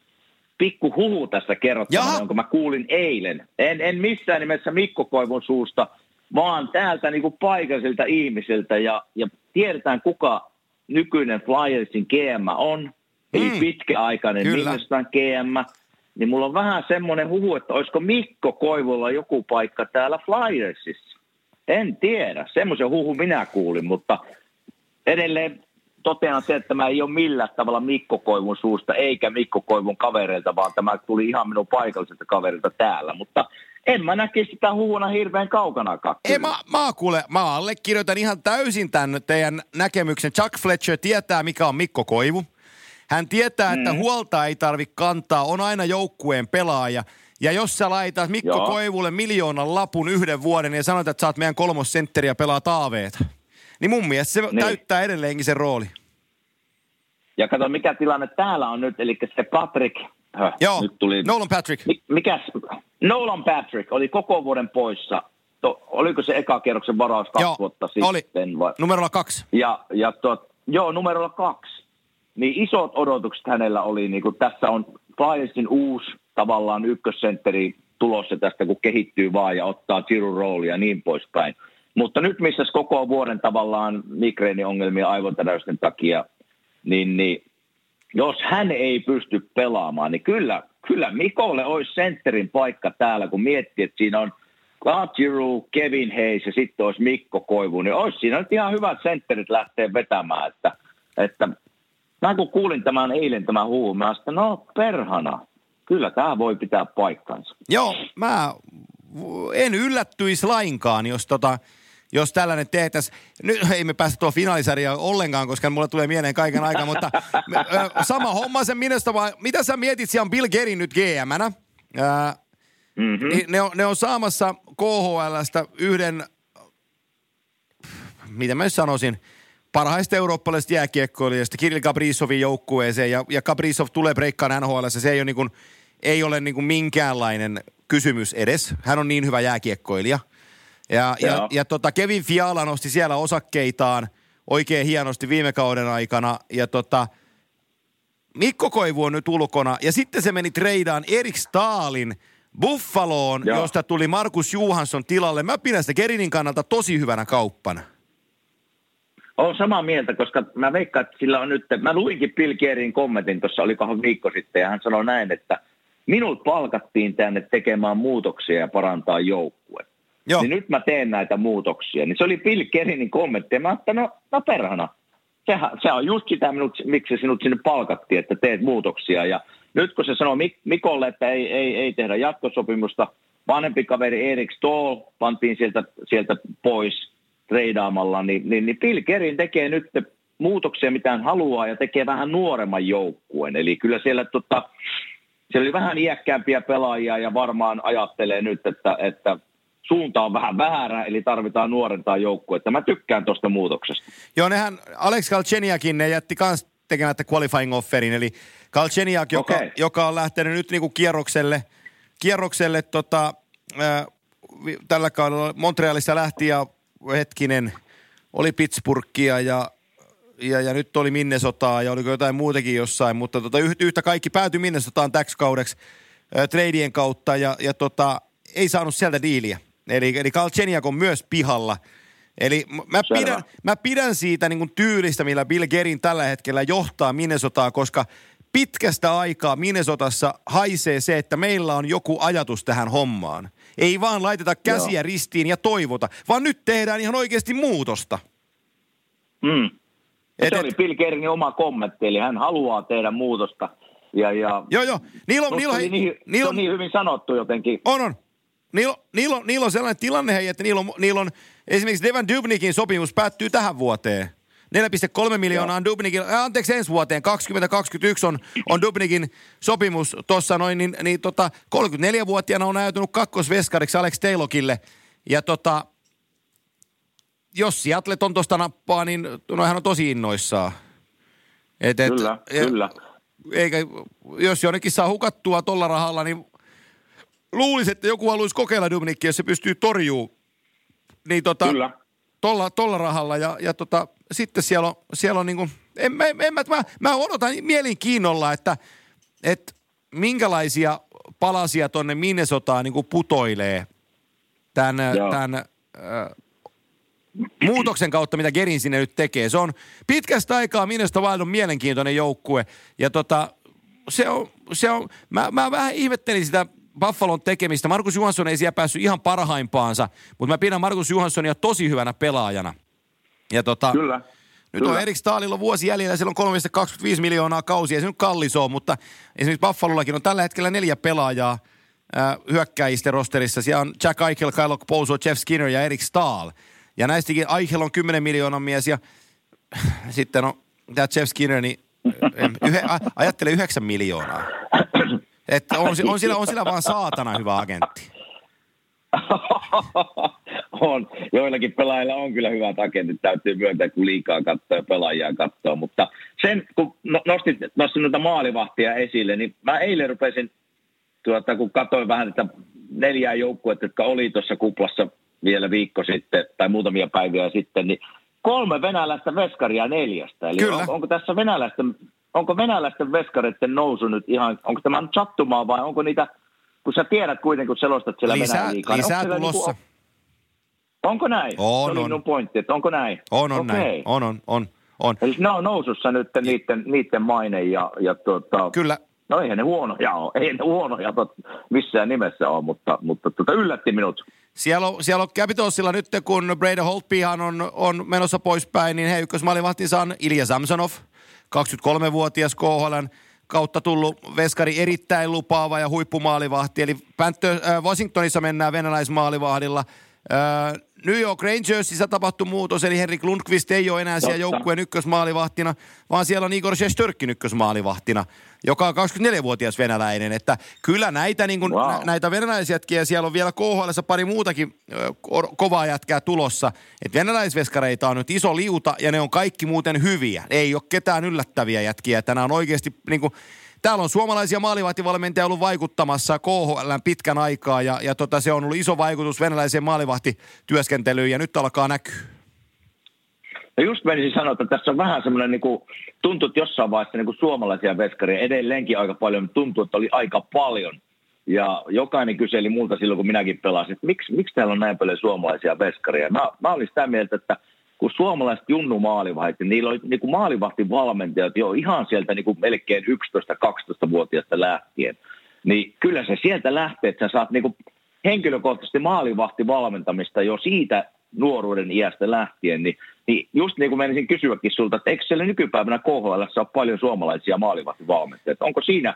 pikku huhu tässä kerrottavana, jonka mä kuulin eilen. En, en missään nimessä Mikko Koivun suusta, vaan täältä niin kuin paikallisilta ihmisiltä. Ja, ja tiedetään, kuka nykyinen Flyersin GM on. Eli mm. pitkäaikainen Minnesotan GM niin mulla on vähän semmoinen huhu, että olisiko Mikko Koivulla joku paikka täällä Flyersissa. En tiedä, semmoisen huhu minä kuulin, mutta edelleen totean se, että tämä ei ole millään tavalla Mikko Koivun suusta eikä Mikko Koivun kavereilta, vaan tämä tuli ihan minun paikalliselta kaverilta täällä, mutta en mä näkisi sitä huhuna hirveän kaukana Ei, mä, mä, kuule, mä allekirjoitan ihan täysin tämän teidän näkemyksen. Chuck Fletcher tietää, mikä on Mikko Koivu. Hän tietää, että mm. huolta ei tarvi kantaa, on aina joukkueen pelaaja. Ja jos sä laitat Mikko Joo. Koivulle miljoonan lapun yhden vuoden ja sanot, että sä oot meidän kolmossentteri ja pelaa taaveeta, niin mun mielestä se niin. täyttää edelleenkin sen rooli. Ja kato, mikä tilanne täällä on nyt, eli se Patrick, höh, Joo, nyt tuli, Nolan Patrick. Mikäs, Nolan Patrick oli koko vuoden poissa. To, oliko se eka kierroksen varaus kaksi Joo, vuotta sitten? oli. Vai? Numerolla kaksi. Ja, ja tuot, joo, numerolla kaksi niin isot odotukset hänellä oli, niin kuin tässä on Flyersin uusi tavallaan ykkössentteri tulossa tästä, kun kehittyy vaan ja ottaa Giroud roolia ja niin poispäin. Mutta nyt missä koko vuoden tavallaan migreeniongelmia aivotäräysten takia, niin, niin jos hän ei pysty pelaamaan, niin kyllä, kyllä Mikolle olisi sentterin paikka täällä, kun miettii, että siinä on Giroud, Kevin Hayes ja sitten olisi Mikko Koivu, niin olisi siinä nyt ihan hyvät sentterit lähteä vetämään, että, että Mä kun kuulin tämän eilen tämän huun, mä sanoin, no perhana, kyllä tämä voi pitää paikkansa. Joo, mä en yllättyisi lainkaan, jos tota, jos tällainen tehtäisiin. Nyt ei me päästä tuo finaalisarjaan ollenkaan, koska mulle tulee mieleen kaiken aikaa, mutta ö, sama homma sen minusta vaan, mitä sä mietit, siellä on Bill Gerin nyt GM-nä. mm-hmm. ne, on, ne on saamassa KHLstä yhden, mitä mä sanoisin, parhaista eurooppalaisista jääkiekkoilijoista Kirill Kaprizovin joukkueeseen ja, ja Kaprizov tulee breikkaan NHL, se ei ole, niin kuin, ei ole niin kuin minkäänlainen kysymys edes. Hän on niin hyvä jääkiekkoilija. Ja, ja, ja tota Kevin Fiala nosti siellä osakkeitaan oikein hienosti viime kauden aikana ja tota, Mikko Koivu on nyt ulkona ja sitten se meni treidaan Erik Stalin Buffaloon, Joo. josta tuli Markus Johansson tilalle. Mä pidän sitä Gerinin kannalta tosi hyvänä kauppana. Olen samaa mieltä, koska mä veikkaan, että sillä on nyt, mä luinkin Bill Gerin kommentin tuossa, olikohan viikko sitten, ja hän sanoi näin, että minut palkattiin tänne tekemään muutoksia ja parantaa joukkue. Joo. Niin nyt mä teen näitä muutoksia. Niin se oli Bill Gerinin kommentti, ja mä ajattelin, no, no perhana. Sehän, se on just sitä, minut, miksi sinut sinne palkattiin, että teet muutoksia. Ja nyt kun se sanoi Mik- Mikolle, että ei, ei, ei tehdä jatkosopimusta, vanhempi kaveri Erik Stoll pantiin sieltä, sieltä pois treidaamalla, niin, niin, niin Bill Gerin tekee nyt muutoksia, mitä hän haluaa, ja tekee vähän nuoremman joukkueen. Eli kyllä siellä, tota, siellä oli vähän iäkkäämpiä pelaajia, ja varmaan ajattelee nyt, että, että suunta on vähän väärä, eli tarvitaan nuorentaa joukkuetta. Mä tykkään tuosta muutoksesta. Joo, nehän Alex Galcheniakin ne jätti kans tekemättä qualifying offerin, eli Galcheniak, joka, Okei. joka on lähtenyt nyt niinku kierrokselle, kierrokselle tota, vi- tällä kaudella Montrealissa lähti ja hetkinen, oli Pittsburghia ja, ja, ja nyt oli Minnesotaa ja oliko jotain muutakin jossain, mutta tota, yhtä, kaikki päätyi Minnesotaan täksi kaudeksi ää, treidien kautta ja, ja tota, ei saanut sieltä diiliä. Eli, eli Galcheniak on myös pihalla. Eli mä Selvä. pidän, mä pidän siitä niin kuin tyylistä, millä Bill Gerin tällä hetkellä johtaa Minnesotaa, koska pitkästä aikaa Minnesotassa haisee se, että meillä on joku ajatus tähän hommaan. Ei vaan laiteta käsiä Joo. ristiin ja toivota, vaan nyt tehdään ihan oikeasti muutosta. Mm. Et- se oli Bill Gerinin oma kommentti, eli hän haluaa tehdä muutosta. Ja, ja Joo, joo. Niillä on, niillä niin, niillä se on, on niin hyvin sanottu jotenkin. On, on. Niillä, on- niillä, on, niillä on sellainen tilanne, hei, että niillä on, niillä on esimerkiksi Devan Dubnikin sopimus päättyy tähän vuoteen. 4,3 miljoonaa on Dubnikin, äh, anteeksi ensi vuoteen, 2021 on, on Dubnikin sopimus tuossa noin, niin, niin tota, 34-vuotiaana on ajatunut kakkosveskariksi Alex Taylorkille. Ja tota, jos Seattle on tuosta nappaa, niin no hän on tosi innoissaan. Et, et, Kyllä, ja- kyllä. Eikä, jos jonnekin saa hukattua tolla rahalla, niin luulisi, että joku haluaisi kokeilla Dubnikkia, jos se pystyy torjuu. Niin tota, Kyllä. tolla, tolla rahalla ja, ja tota, sitten siellä on, siellä on niinku, en, mä, en, mä, mä, mä odotan mielenkiinnolla, että, että minkälaisia palasia tonne Minnesotaan niinku putoilee tämän, Joo. tämän äh, muutoksen kautta, mitä Gerin sinne nyt tekee. Se on pitkästä aikaa Minnesota Wild on mielenkiintoinen joukkue ja tota, se on, se on mä, mä vähän ihmettelin sitä Buffalon tekemistä. Markus Johansson ei siellä päässyt ihan parhaimpaansa, mutta mä pidän Markus Johanssonia tosi hyvänä pelaajana. Ja tota, Kyllä. nyt Kyllä. on Erik Staalilla vuosi jäljellä, siellä on 3,25 miljoonaa kausia, ei se nyt kallis ole, mutta esimerkiksi Buffalollakin on tällä hetkellä neljä pelaajaa äh, hyökkäjistä rosterissa. Siellä on Jack Eichel, Kyle Poso, Jeff Skinner ja Erik Stahl. Ja näistäkin Eichel on 10 miljoonan mies ja sitten on tämä Jeff Skinner, niin yhe, ajattele 9 miljoonaa. Että on, on, sillä, on sillä vaan saatana hyvä agentti. on. Joillakin pelaajilla on kyllä hyvät agentit, täytyy myöntää, kun liikaa katsoo ja pelaajia katsoo. Mutta sen, kun no- nostit, nostit noita maalivahtia esille, niin mä eilen rupesin, tuota, kun katsoin vähän että neljää joukkuetta, jotka oli tuossa kuplassa vielä viikko sitten tai muutamia päiviä sitten, niin kolme venäläistä veskaria neljästä. Eli Kyllä. on, onko tässä venäläisten, onko venäläisten veskareiden nousu nyt ihan, onko tämä nyt sattumaa vai onko niitä, kun sä tiedät kuitenkin, kun selostat siellä Lisää, Venäjän liigaa, niin onko lisää siellä tulossa. Niinku, onko näin? On, se on. minun pointti, että onko näin? On, on Okei. näin. On, on, on, on. Eli ne on nousussa nyt niiden, niiden maine ja, ja tuota, Kyllä, no eihän ne huonoja ole, ei ne huonoja tot, missään nimessä ole, mutta, mutta tuota, yllätti minut. Siellä on, siellä on Capitalsilla nyt, kun Brady Holtbyhan on, on menossa poispäin, niin he ykkösmaalivahtinsa on Ilja Samsonov, 23-vuotias KHLn kautta tullut veskari erittäin lupaava ja huippumaalivahti. Eli äh, Washingtonissa mennään venäläismaalivahdilla. Äh, New York Rangersissa tapahtui muutos, eli Henrik Lundqvist ei ole enää siellä Totta. joukkueen ykkösmaalivahtina, vaan siellä on Igor Shestörkin ykkösmaalivahtina, joka on 24-vuotias venäläinen. Että kyllä näitä, niin kuin, Wow. nä, näitä venäläisjätkiä, siellä on vielä KHL pari muutakin ö, ko- kovaa jätkää tulossa. Että venäläisveskareita on nyt iso liuta ja ne on kaikki muuten hyviä. Ei ole ketään yllättäviä jätkiä. Tänään on oikeasti niin kuin, Täällä on suomalaisia maalivahtivalmentajia ollut vaikuttamassa KHL pitkän aikaa ja, ja tota, se on ollut iso vaikutus venäläiseen maalivahtityöskentelyyn ja nyt alkaa näkyä. No just menisin sanoa, että tässä on vähän semmoinen, niin kuin, tuntuu, että jossain vaiheessa niin kuin suomalaisia veskaria edelleenkin aika paljon, mutta tuntuu, että oli aika paljon ja jokainen kyseli multa silloin, kun minäkin pelasin, että miksi, miksi täällä on näin paljon suomalaisia veskaria. Mä, mä olin sitä mieltä, että kun suomalaiset junnu maalivahit, niin niillä oli niin kuin maalivahtivalmentajat jo ihan sieltä niin kuin melkein 11-12-vuotiaasta lähtien. Niin kyllä se sieltä lähtee, että sä saat niin kuin henkilökohtaisesti maalivahtivalmentamista jo siitä nuoruuden iästä lähtien, niin, niin just niin kuin menisin kysyäkin sulta, että eikö siellä nykypäivänä KHL ole paljon suomalaisia maalivahtivalmentajia? Onko siinä,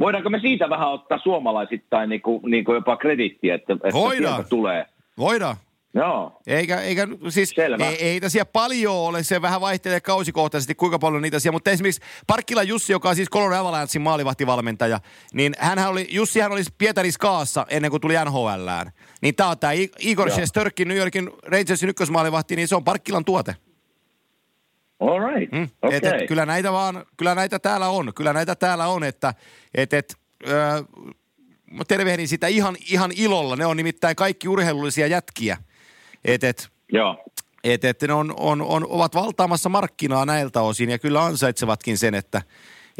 voidaanko me siitä vähän ottaa suomalaisittain niin kuin, niin kuin jopa kredittiä, että, että Voidaan. tulee? Voidaan. Joo. Eikä, eikä siis, Selvä. ei, ei tässä paljon ole, se vähän vaihtelee kausikohtaisesti, kuinka paljon niitä siellä, mutta esimerkiksi Parkkila Jussi, joka on siis Colorado Avalanchein maalivahtivalmentaja, niin hän oli, Jussihan oli Pietaris Kaassa ennen kuin tuli NHLään. Niin tää on tää Igor. Shesterkin New Yorkin Rangersin ykkösmaalivahti, niin se on Parkkilan tuote. All right. Mm. Okei. Et, et, kyllä näitä vaan, kyllä näitä täällä on, kyllä näitä täällä on, että et, et, ö, mä tervehdin sitä ihan, ihan ilolla, ne on nimittäin kaikki urheilullisia jätkiä. Et, et, Joo. et, et ne on, on, on, ovat valtaamassa markkinaa näiltä osin ja kyllä ansaitsevatkin sen, että,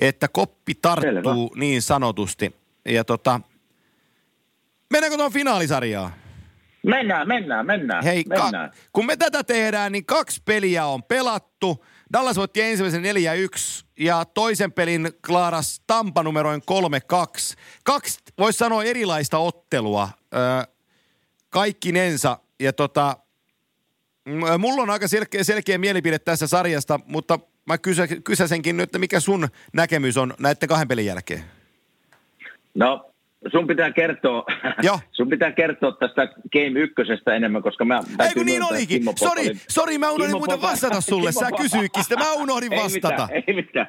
että koppi tarttuu Selvä. niin sanotusti. Ja tota, mennäänkö tuon finaalisarjaan? Mennään, mennään, mennään. Hei, mennään. ka- kun me tätä tehdään, niin kaksi peliä on pelattu. Dallas voitti ensimmäisen 4-1 ja toisen pelin klaaras Tampa numeroin 3-2. Kaksi, voisi sanoa, erilaista ottelua ö, kaikkinensa. Ja tota, mulla on aika selkeä, selkeä mielipide tässä sarjasta, mutta mä kysä, kysäsenkin nyt, että mikä sun näkemys on näiden kahden pelin jälkeen? No, sun pitää kertoa, Joo. sun pitää kertoa tästä Game ykkösestä enemmän, koska mä... Ei kun niin olikin. Sori, sori, mä unohdin Kimmo muuten vastata sulle. Kimmo Sä kysyitkin sitä, mä unohdin Ei vastata. mitään, ei mitään.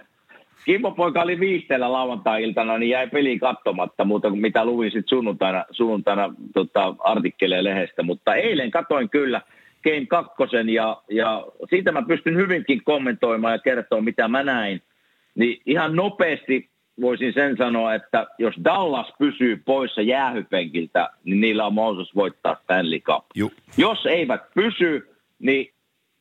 Kimmo Poika oli viisteellä lauantai-iltana, niin jäi peli katsomatta muuta kuin mitä luin sitten sunnuntaina, sunnuntaina tota, artikkeleja lehdestä. Mutta eilen katoin kyllä Game 2 ja, ja siitä mä pystyn hyvinkin kommentoimaan ja kertoa, mitä mä näin. Niin ihan nopeasti voisin sen sanoa, että jos Dallas pysyy poissa jäähypenkiltä, niin niillä on mahdollisuus voittaa Stanley Cup. Ju. Jos eivät pysy, niin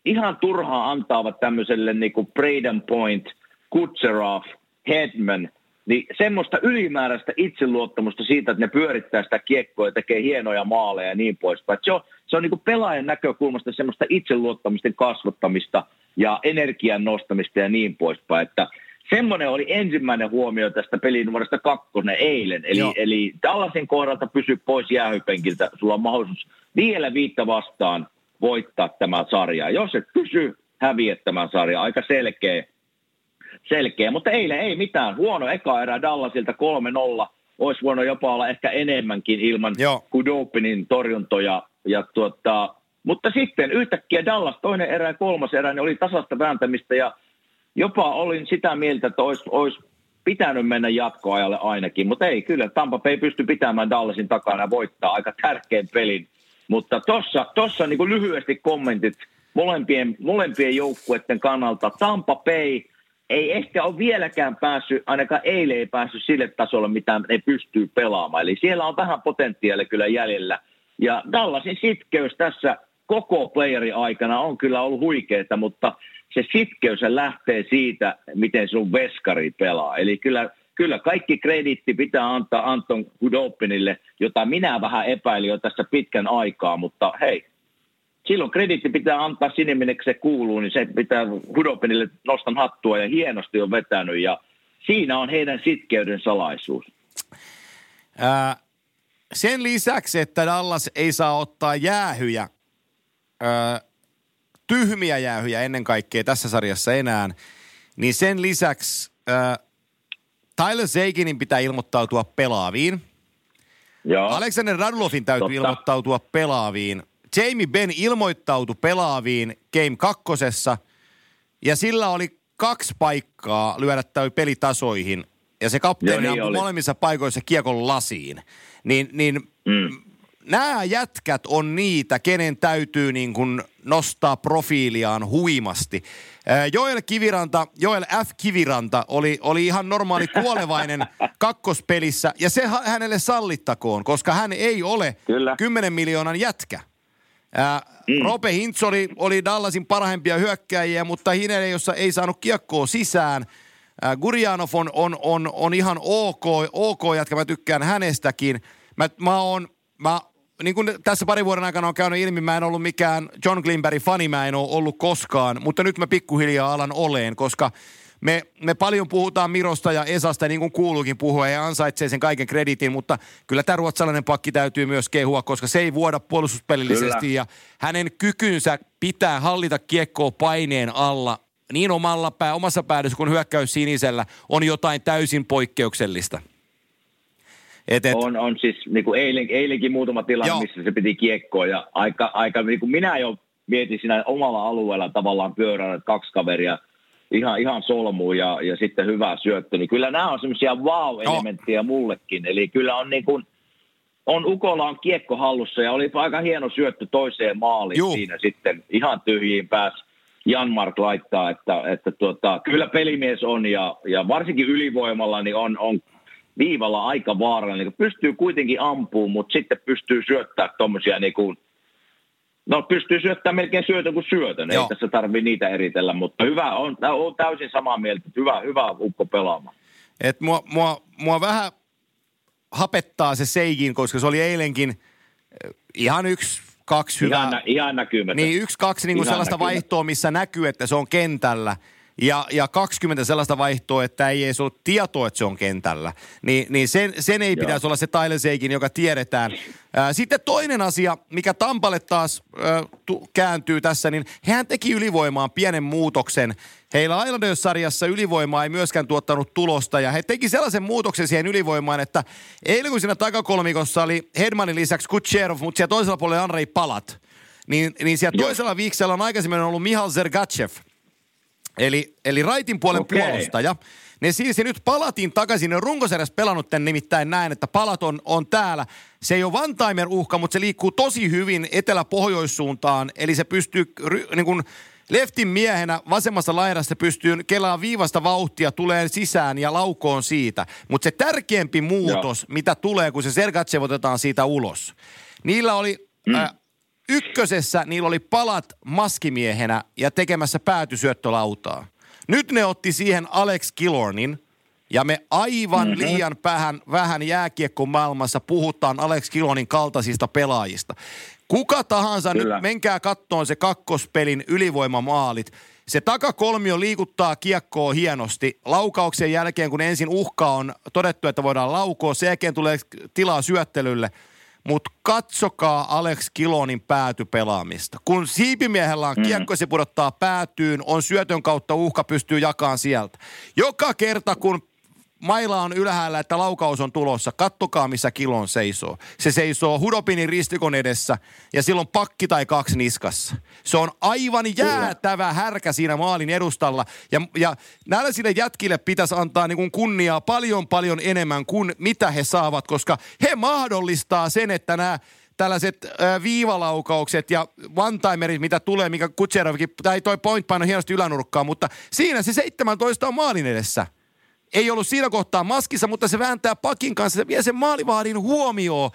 ihan turhaa antaavat tämmöiselle niin kuin Braden Point, Kutserov, Hedman, niin semmoista ylimääräistä itseluottamusta siitä, että ne pyörittää sitä kiekkoa ja tekee hienoja maaleja ja niin poispäin. Se on, se on niin kuin pelaajan näkökulmasta semmoista itseluottamusten kasvattamista ja energian nostamista ja niin poispäin. Että semmoinen oli ensimmäinen huomio tästä pelin numerosta kakkonen eilen. Eli, Joo. eli Dallasin kohdalta pysy pois jäähypenkiltä. Sulla on mahdollisuus vielä viittä vastaan voittaa tämä sarja. Jos et pysy, häviät tämän sarjan. Aika selkeä, selkeä. Mutta eilen ei mitään. Huono eka erä Dallasilta 3-0. Olisi voinut jopa olla ehkä enemmänkin ilman Joo. Kudopinin torjuntoja. Ja tuota, mutta sitten yhtäkkiä Dallas toinen erä ja kolmas erä, niin oli tasasta vääntämistä ja jopa olin sitä mieltä, että olisi, olisi pitänyt mennä jatkoajalle ainakin, mutta ei kyllä. Tampa Bay pysty pitämään Dallasin takana ja voittaa aika tärkeän pelin. Mutta tuossa tossa niin lyhyesti kommentit molempien, molempien joukkueiden kannalta. Tampa Bay ei ehkä ole vieläkään päässyt, ainakaan eilen ei päässyt sille tasolle, mitä ne pystyy pelaamaan. Eli siellä on vähän potentiaalia kyllä jäljellä. Ja Dallasin sitkeys tässä koko playerin aikana on kyllä ollut huikeeta, mutta se sitkeys lähtee siitä, miten sun veskari pelaa. Eli kyllä, kyllä kaikki krediitti pitää antaa Anton Hudopinille, jota minä vähän epäilin jo tässä pitkän aikaa, mutta hei, silloin krediitti pitää antaa sinne, minne se kuuluu, niin se pitää Hudopinille nostan hattua ja hienosti on vetänyt ja siinä on heidän sitkeyden salaisuus. Ää, sen lisäksi, että Dallas ei saa ottaa jäähyjä, ää, tyhmiä jäähyjä ennen kaikkea tässä sarjassa enää, niin sen lisäksi ää, Tyler Zeiginin pitää ilmoittautua pelaaviin. Joo. Alexander Radulovin täytyy Totta. ilmoittautua pelaaviin. Jamie Ben ilmoittautui pelaaviin Game kakkosessa ja sillä oli kaksi paikkaa lyödä täy pelitasoihin ja se kapteeni Joo, niin ampui molemmissa paikoissa kiekon lasiin. Niin, niin Mm. nämä jätkät on niitä, kenen täytyy niin kuin nostaa profiiliaan huimasti. Joel Kiviranta, Joel F. Kiviranta oli, oli ihan normaali kuolevainen kakkospelissä ja se hänelle sallittakoon, koska hän ei ole Kyllä. 10 miljoonan jätkä. Ää, mm. Rope Hintz oli, oli Dallasin parhaimpia hyökkäjiä, mutta Hinele, jossa ei saanut kiekkoa sisään. Gurjanov on, on, on, on ihan ok, ok jatka, mä tykkään hänestäkin. Mä, mä oon, mä, niin kuin tässä pari vuoden aikana on käynyt ilmi, mä en ollut mikään John Glimberg fani, mä en ole ollut koskaan, mutta nyt mä pikkuhiljaa alan oleen, koska me, me paljon puhutaan Mirosta ja Esasta, niin kuin kuuluukin puhua, ja ansaitsee sen kaiken kreditin, mutta kyllä tämä ruotsalainen pakki täytyy myös kehua, koska se ei vuoda puolustuspelillisesti, kyllä. ja hänen kykynsä pitää hallita kiekkoa paineen alla niin omalla pää, omassa päädyssä kuin hyökkäys sinisellä on jotain täysin poikkeuksellista. Et, et... On, on siis niin kuin eilen, eilenkin muutama tilanne, Joo. missä se piti kiekkoa ja aika, aika niin kuin minä jo mietin siinä omalla alueella tavallaan pyörällä kaksi kaveria ihan, ihan solmu ja, ja sitten hyvä syöttö, niin kyllä nämä on semmoisia wow-elementtejä no. mullekin. Eli kyllä on niin kuin, on Ukola on kiekko hallussa ja oli aika hieno syöttö toiseen maaliin Juh. siinä sitten ihan tyhjiin pääsi Janmark laittaa, että, että tuota, kyllä pelimies on ja, ja varsinkin ylivoimalla niin on, on viivalla aika vaarallinen. Pystyy kuitenkin ampumaan, mutta sitten pystyy syöttämään tuommoisia niin kuin, No pystyy syöttämään melkein syötön kuin syötön, ei tässä tarvitse niitä eritellä, mutta hyvä, on, on täysin samaa mieltä, että hyvä, hyvä ukko pelaamaan. Et mua, mua, mua vähän hapettaa se Seigin, koska se oli eilenkin eh, ihan yksi kaksi hyvää. Ihan, ihan näkymätön. Niin, yksi, kaksi niin kuin sellaista näkymätön. vaihtoa, missä näkyy, että se on kentällä. Ja, ja 20 sellaista vaihtoa, että ei edes ole tietoa, että se on kentällä. Ni, niin sen, sen ei Joo. pitäisi olla se Tyler Seikin, joka tiedetään. Ää, sitten toinen asia, mikä Tampalle taas ää, tu, kääntyy tässä, niin hän teki ylivoimaan pienen muutoksen. Heillä Islanders-sarjassa ylivoimaa ei myöskään tuottanut tulosta ja he teki sellaisen muutoksen siihen ylivoimaan, että eilen kun siinä takakolmikossa oli Hedmanin lisäksi Kutcherov, mutta siellä toisella puolella Andrei Palat, niin, niin siellä toisella viiksellä on aikaisemmin ollut Mihal Zergachev, eli, eli raitin puolen okay. puolustaja. Ne siirsi nyt Palatin takaisin, ne on runkosarjassa pelannut tämän nimittäin näin, että Palat on, on täällä. Se ei ole one-timer uhka, mutta se liikkuu tosi hyvin etelä-pohjoissuuntaan, eli se pystyy niin kuin Leftin miehenä vasemmassa laidassa pystyy kelaa viivasta vauhtia, tulee sisään ja laukoon siitä. Mutta se tärkeämpi muutos, Joo. mitä tulee, kun se Sergatsev otetaan siitä ulos. Niillä oli mm. äh, ykkösessä, niillä oli palat maskimiehenä ja tekemässä päätysyöttölautaa. Nyt ne otti siihen Alex Killornin, ja me aivan mm-hmm. liian vähän, vähän jääkiekko maailmassa puhutaan Alex Kilonin kaltaisista pelaajista. Kuka tahansa Kyllä. nyt, menkää kattoon se kakkospelin ylivoimamaalit. Se takakolmio liikuttaa kiekkoa hienosti. Laukauksen jälkeen, kun ensin uhka on todettu, että voidaan laukoa, sen jälkeen tulee tilaa syöttelylle. Mutta katsokaa Alex Kilonin päätypelaamista. Kun siipimiehellä on mm. kiekko, se pudottaa päätyyn, on syötön kautta uhka, pystyy jakamaan sieltä. Joka kerta, kun maila on ylhäällä, että laukaus on tulossa. Kattokaa, missä kilon seisoo. Se seisoo Hudopinin ristikon edessä ja silloin pakki tai kaksi niskassa. Se on aivan jäätävä härkä siinä maalin edustalla. Ja, ja näillä sille jätkille pitäisi antaa niin kuin kunniaa paljon paljon enemmän kuin mitä he saavat, koska he mahdollistaa sen, että nämä tällaiset äh, viivalaukaukset ja one-timerit, mitä tulee, mikä Kutserovkin, tai toi point paino hienosti ylänurkkaan, mutta siinä se 17 on maalin edessä ei ollut siinä kohtaa maskissa, mutta se vääntää pakin kanssa, se vie sen maalivahdin huomioon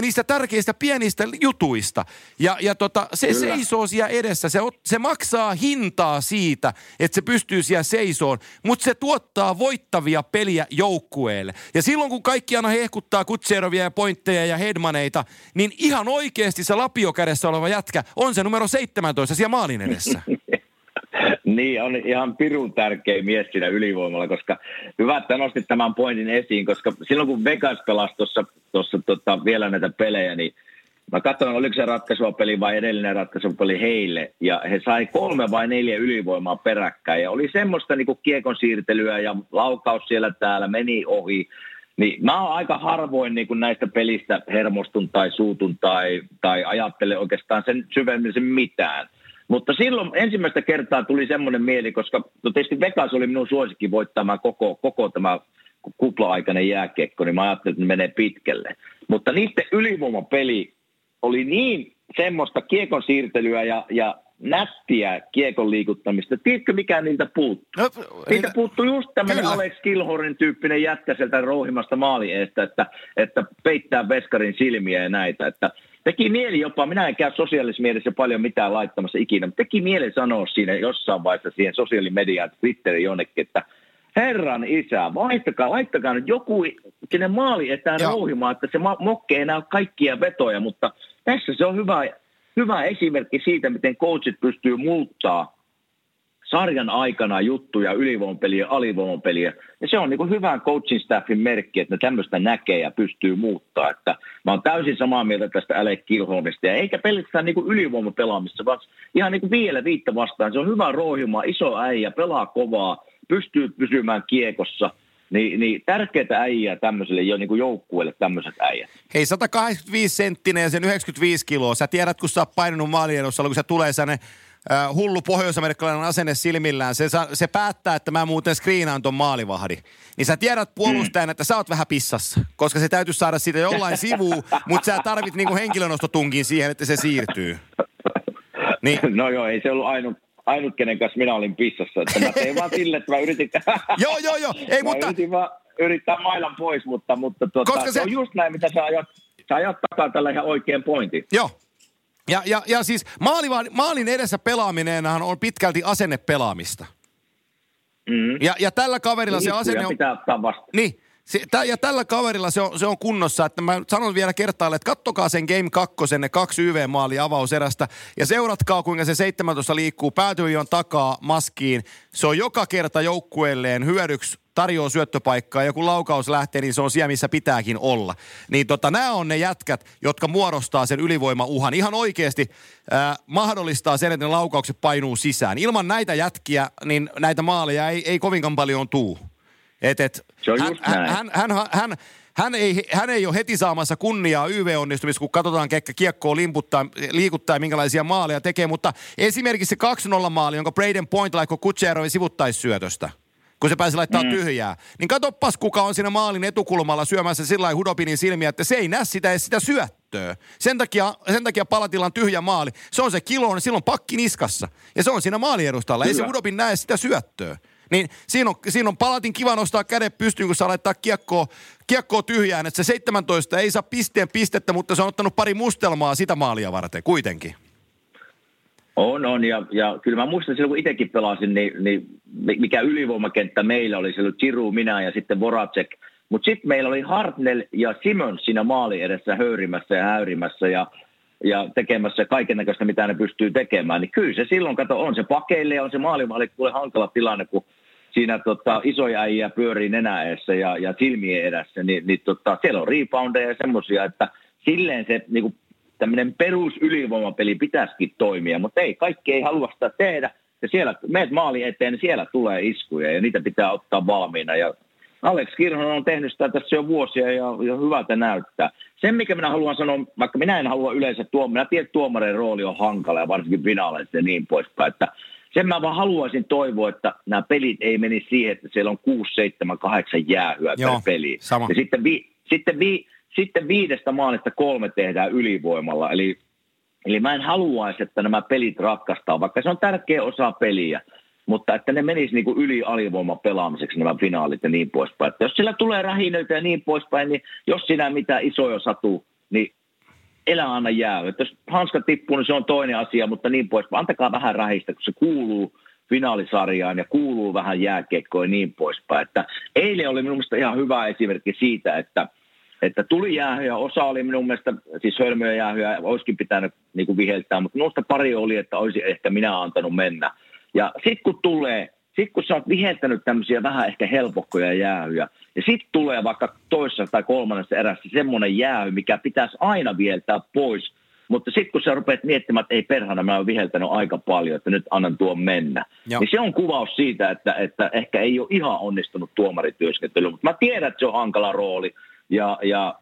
niistä tärkeistä pienistä jutuista. Ja, ja tota, se Kyllä. seisoo siellä edessä, se, se maksaa hintaa siitä, että se pystyy siellä seisoon, mutta se tuottaa voittavia peliä joukkueelle. Ja silloin kun kaikki aina hehkuttaa kutseerovia ja pointteja ja headmaneita, niin ihan oikeasti se lapiokädessä oleva jätkä on se numero 17 siellä maalin edessä. Niin, on ihan pirun tärkeä mies siinä ylivoimalla, koska hyvä, että nostit tämän pointin esiin, koska silloin kun Vegas pelasi tuossa tota, vielä näitä pelejä, niin mä katsoin, oliko se ratkaisua peli vai edellinen ratkaisua peli heille, ja he sai kolme vai neljä ylivoimaa peräkkäin, ja oli semmoista niin kiekon siirtelyä ja laukaus siellä täällä meni ohi, niin mä oon aika harvoin niin näistä pelistä hermostun tai suutun tai, tai ajattele oikeastaan sen syvemmin mitään – mutta silloin ensimmäistä kertaa tuli semmoinen mieli, koska no tietysti Vegas oli minun suosikki voittamaan koko, koko tämä kupla-aikainen jääkiekko, niin mä ajattelin, että ne menee pitkälle. Mutta niiden ylivoimapeli oli niin semmoista kiekon siirtelyä ja, ja nättiä kiekon liikuttamista. Tiedätkö, mikä niiltä puuttuu? No, niiltä puuttuu just tämmöinen Alex Kilhorin tyyppinen jätkä sieltä rouhimasta maali eestä, että, että peittää veskarin silmiä ja näitä. Että teki mieli jopa, minä en käy sosiaalisessa mielessä paljon mitään laittamassa ikinä, mutta teki mieli sanoa siinä jossain vaiheessa siihen sosiaalimediaan, Twitterin jonnekin, että herran isä, vaihtakaa, laittakaa nyt joku sinne maali etään rouhimaan, että se mokke ei näy kaikkia vetoja, mutta tässä se on hyvä, hyvä esimerkki siitä, miten coachit pystyy muuttaa sarjan aikana juttuja, ylivoimapeliä, alivoimapeliä. Ja se on niin hyvän coaching staffin merkki, että ne tämmöistä näkee ja pystyy muuttaa. Että mä oon täysin samaa mieltä tästä Alec Kilholmista. Ja eikä pelkästään niin ylivoimapelaamista, vaan ihan niin vielä viittä vastaan. Se on hyvä rohjuma, iso äijä, pelaa kovaa, pystyy pysymään kiekossa – niin, niin tärkeitä äijää tämmöiselle jo niin joukkueelle tämmöiset äijät. Hei, 185 senttinen ja sen 95 kiloa. Sä tiedät, kun sä oot painanut maaliedossa, kun se tulee sellainen äh, hullu pohjois-amerikkalainen asenne silmillään. Se, se päättää, että mä muuten screenaan ton maalivahdi. Niin sä tiedät puolustajan, mm. että sä oot vähän pissassa, koska se täytyy saada siitä jollain sivuun, mutta sä tarvit niinku henkilönostotunkin siihen, että se siirtyy. Niin. No joo, ei se ollut ainut, ainut, kenen kanssa minä olin pissassa. Että mä tein vaan sille, että mä yritin... joo, joo, joo. Ei, mä mutta... yritin vaan yrittää mailan pois, mutta, mutta tuota, Koska se... se... on just näin, mitä sä ajat, sä ajat takaa tällä ihan oikein pointin. Joo. Ja, ja, ja siis maaliva, maalin edessä pelaaminenhan on pitkälti asennepelaamista. Mm. Ja, ja tällä kaverilla niin, se asenne on... pitää ottaa vasta. Niin, se, tä, ja tällä kaverilla se on, se on kunnossa, että mä sanon vielä kertaalle, että kattokaa sen Game 2, ne kaksi YV-maali avauserästä ja seuratkaa kuinka se 17 liikkuu päätyvion takaa maskiin. Se on joka kerta joukkueelleen hyödyksi tarjoaa syöttöpaikkaa ja kun laukaus lähtee, niin se on siellä, missä pitääkin olla. Niin tota, nämä on ne jätkät, jotka muodostaa sen ylivoimauhan. Ihan oikeasti äh, mahdollistaa sen, että ne laukaukset painuu sisään. Ilman näitä jätkiä, niin näitä maaleja ei, ei kovinkaan paljon tuu. Et, et, se on hän, just hän, hän, hän, hän, hän ei, hän ei ole heti saamassa kunniaa YV-onnistumista, kun katsotaan, kekkä kiekkoa limputtaa, liikuttaa ja minkälaisia maaleja tekee. Mutta esimerkiksi se 2-0 maali, jonka Braden Point laikko Kutserovin sivuttaissyötöstä – kun se pääsi laittaa mm. tyhjää. Niin katoppas, kuka on siinä maalin etukulmalla syömässä sillä Hudopinin silmiä, että se ei näe sitä edes sitä syöttöä. Sen takia, sen takia Palatilla on tyhjä maali. Se on se kilo, silloin pakki niskassa. Ja se on siinä maaliedustalla. Ei se Hudopin näe sitä syöttöä. Niin siinä on, siinä on palatin kiva nostaa kädet pystyyn, kun saa laittaa kiekkoa, kiekkoa tyhjään. Että se 17 ei saa pisteen pistettä, mutta se on ottanut pari mustelmaa sitä maalia varten kuitenkin. On, on. Ja, ja kyllä mä muistan silloin, kun itsekin pelasin, niin, niin mikä ylivoimakenttä meillä oli. Siellä oli Chiru, minä ja sitten Voracek. Mutta sitten meillä oli Hartnell ja Simons siinä maali edessä höyrimässä ja häyrimässä ja, ja tekemässä kaiken näköistä, mitä ne pystyy tekemään. Niin kyllä se silloin, kato, on se pakeille ja on se maalimaali, kuule hankala tilanne, kun siinä tota, isoja äijä pyörii nenäessä ja, ja silmien edessä, niin, niin tota, siellä on reboundeja ja semmoisia, että silleen se niin kuin tämmöinen perusylivoimapeli pitäisikin toimia, mutta ei, kaikki ei halua sitä tehdä. Ja siellä, meet maali eteen, niin siellä tulee iskuja ja niitä pitää ottaa valmiina. Ja Alex Kirhonen on tehnyt sitä tässä jo vuosia ja, ja hyvältä näyttää. Sen, mikä minä haluan sanoa, vaikka minä en halua yleensä tuomarin, minä tiedän, että tuomarin rooli on hankala ja varsinkin finaaleissa ja niin poispäin, että sen mä vaan haluaisin toivoa, että nämä pelit ei menisi siihen, että siellä on 6, 7, 8 jäähyä Joo, per peli. Sama. Ja sitten, vi, sitten vi, sitten viidestä maalista kolme tehdään ylivoimalla. Eli, eli mä en haluaisi, että nämä pelit ratkaistaan, vaikka se on tärkeä osa peliä. Mutta että ne menis niin yli alivoima pelaamiseksi nämä finaalit ja niin poispäin. Että jos sillä tulee rähinöitä ja niin poispäin, niin jos sinä mitä isoja satuu, elä anna jää. Että jos hanska tippuu, niin se on toinen asia, mutta niin poispäin. Antakaa vähän rähistä, kun se kuuluu finaalisarjaan ja kuuluu vähän jääkiekkoa ja niin poispäin. Että eilen oli minun mielestä ihan hyvä esimerkki siitä, että – että tuli jäähyä, osa oli minun mielestä, siis hölmöjä jäähyä, olisikin pitänyt niin kuin viheltää, mutta minusta pari oli, että olisi ehkä minä antanut mennä. Ja sitten kun tulee, sitten kun sä oot viheltänyt tämmöisiä vähän ehkä helpokkoja jäähyjä, ja sitten tulee vaikka toisessa tai kolmannessa erässä semmoinen jäähy, mikä pitäisi aina viheltää pois, mutta sitten kun sä rupeat miettimään, että ei perhana, mä oon viheltänyt aika paljon, että nyt annan tuon mennä. Joo. Niin se on kuvaus siitä, että, että ehkä ei ole ihan onnistunut tuomarityöskentely, mutta mä tiedän, että se on hankala rooli ja, ja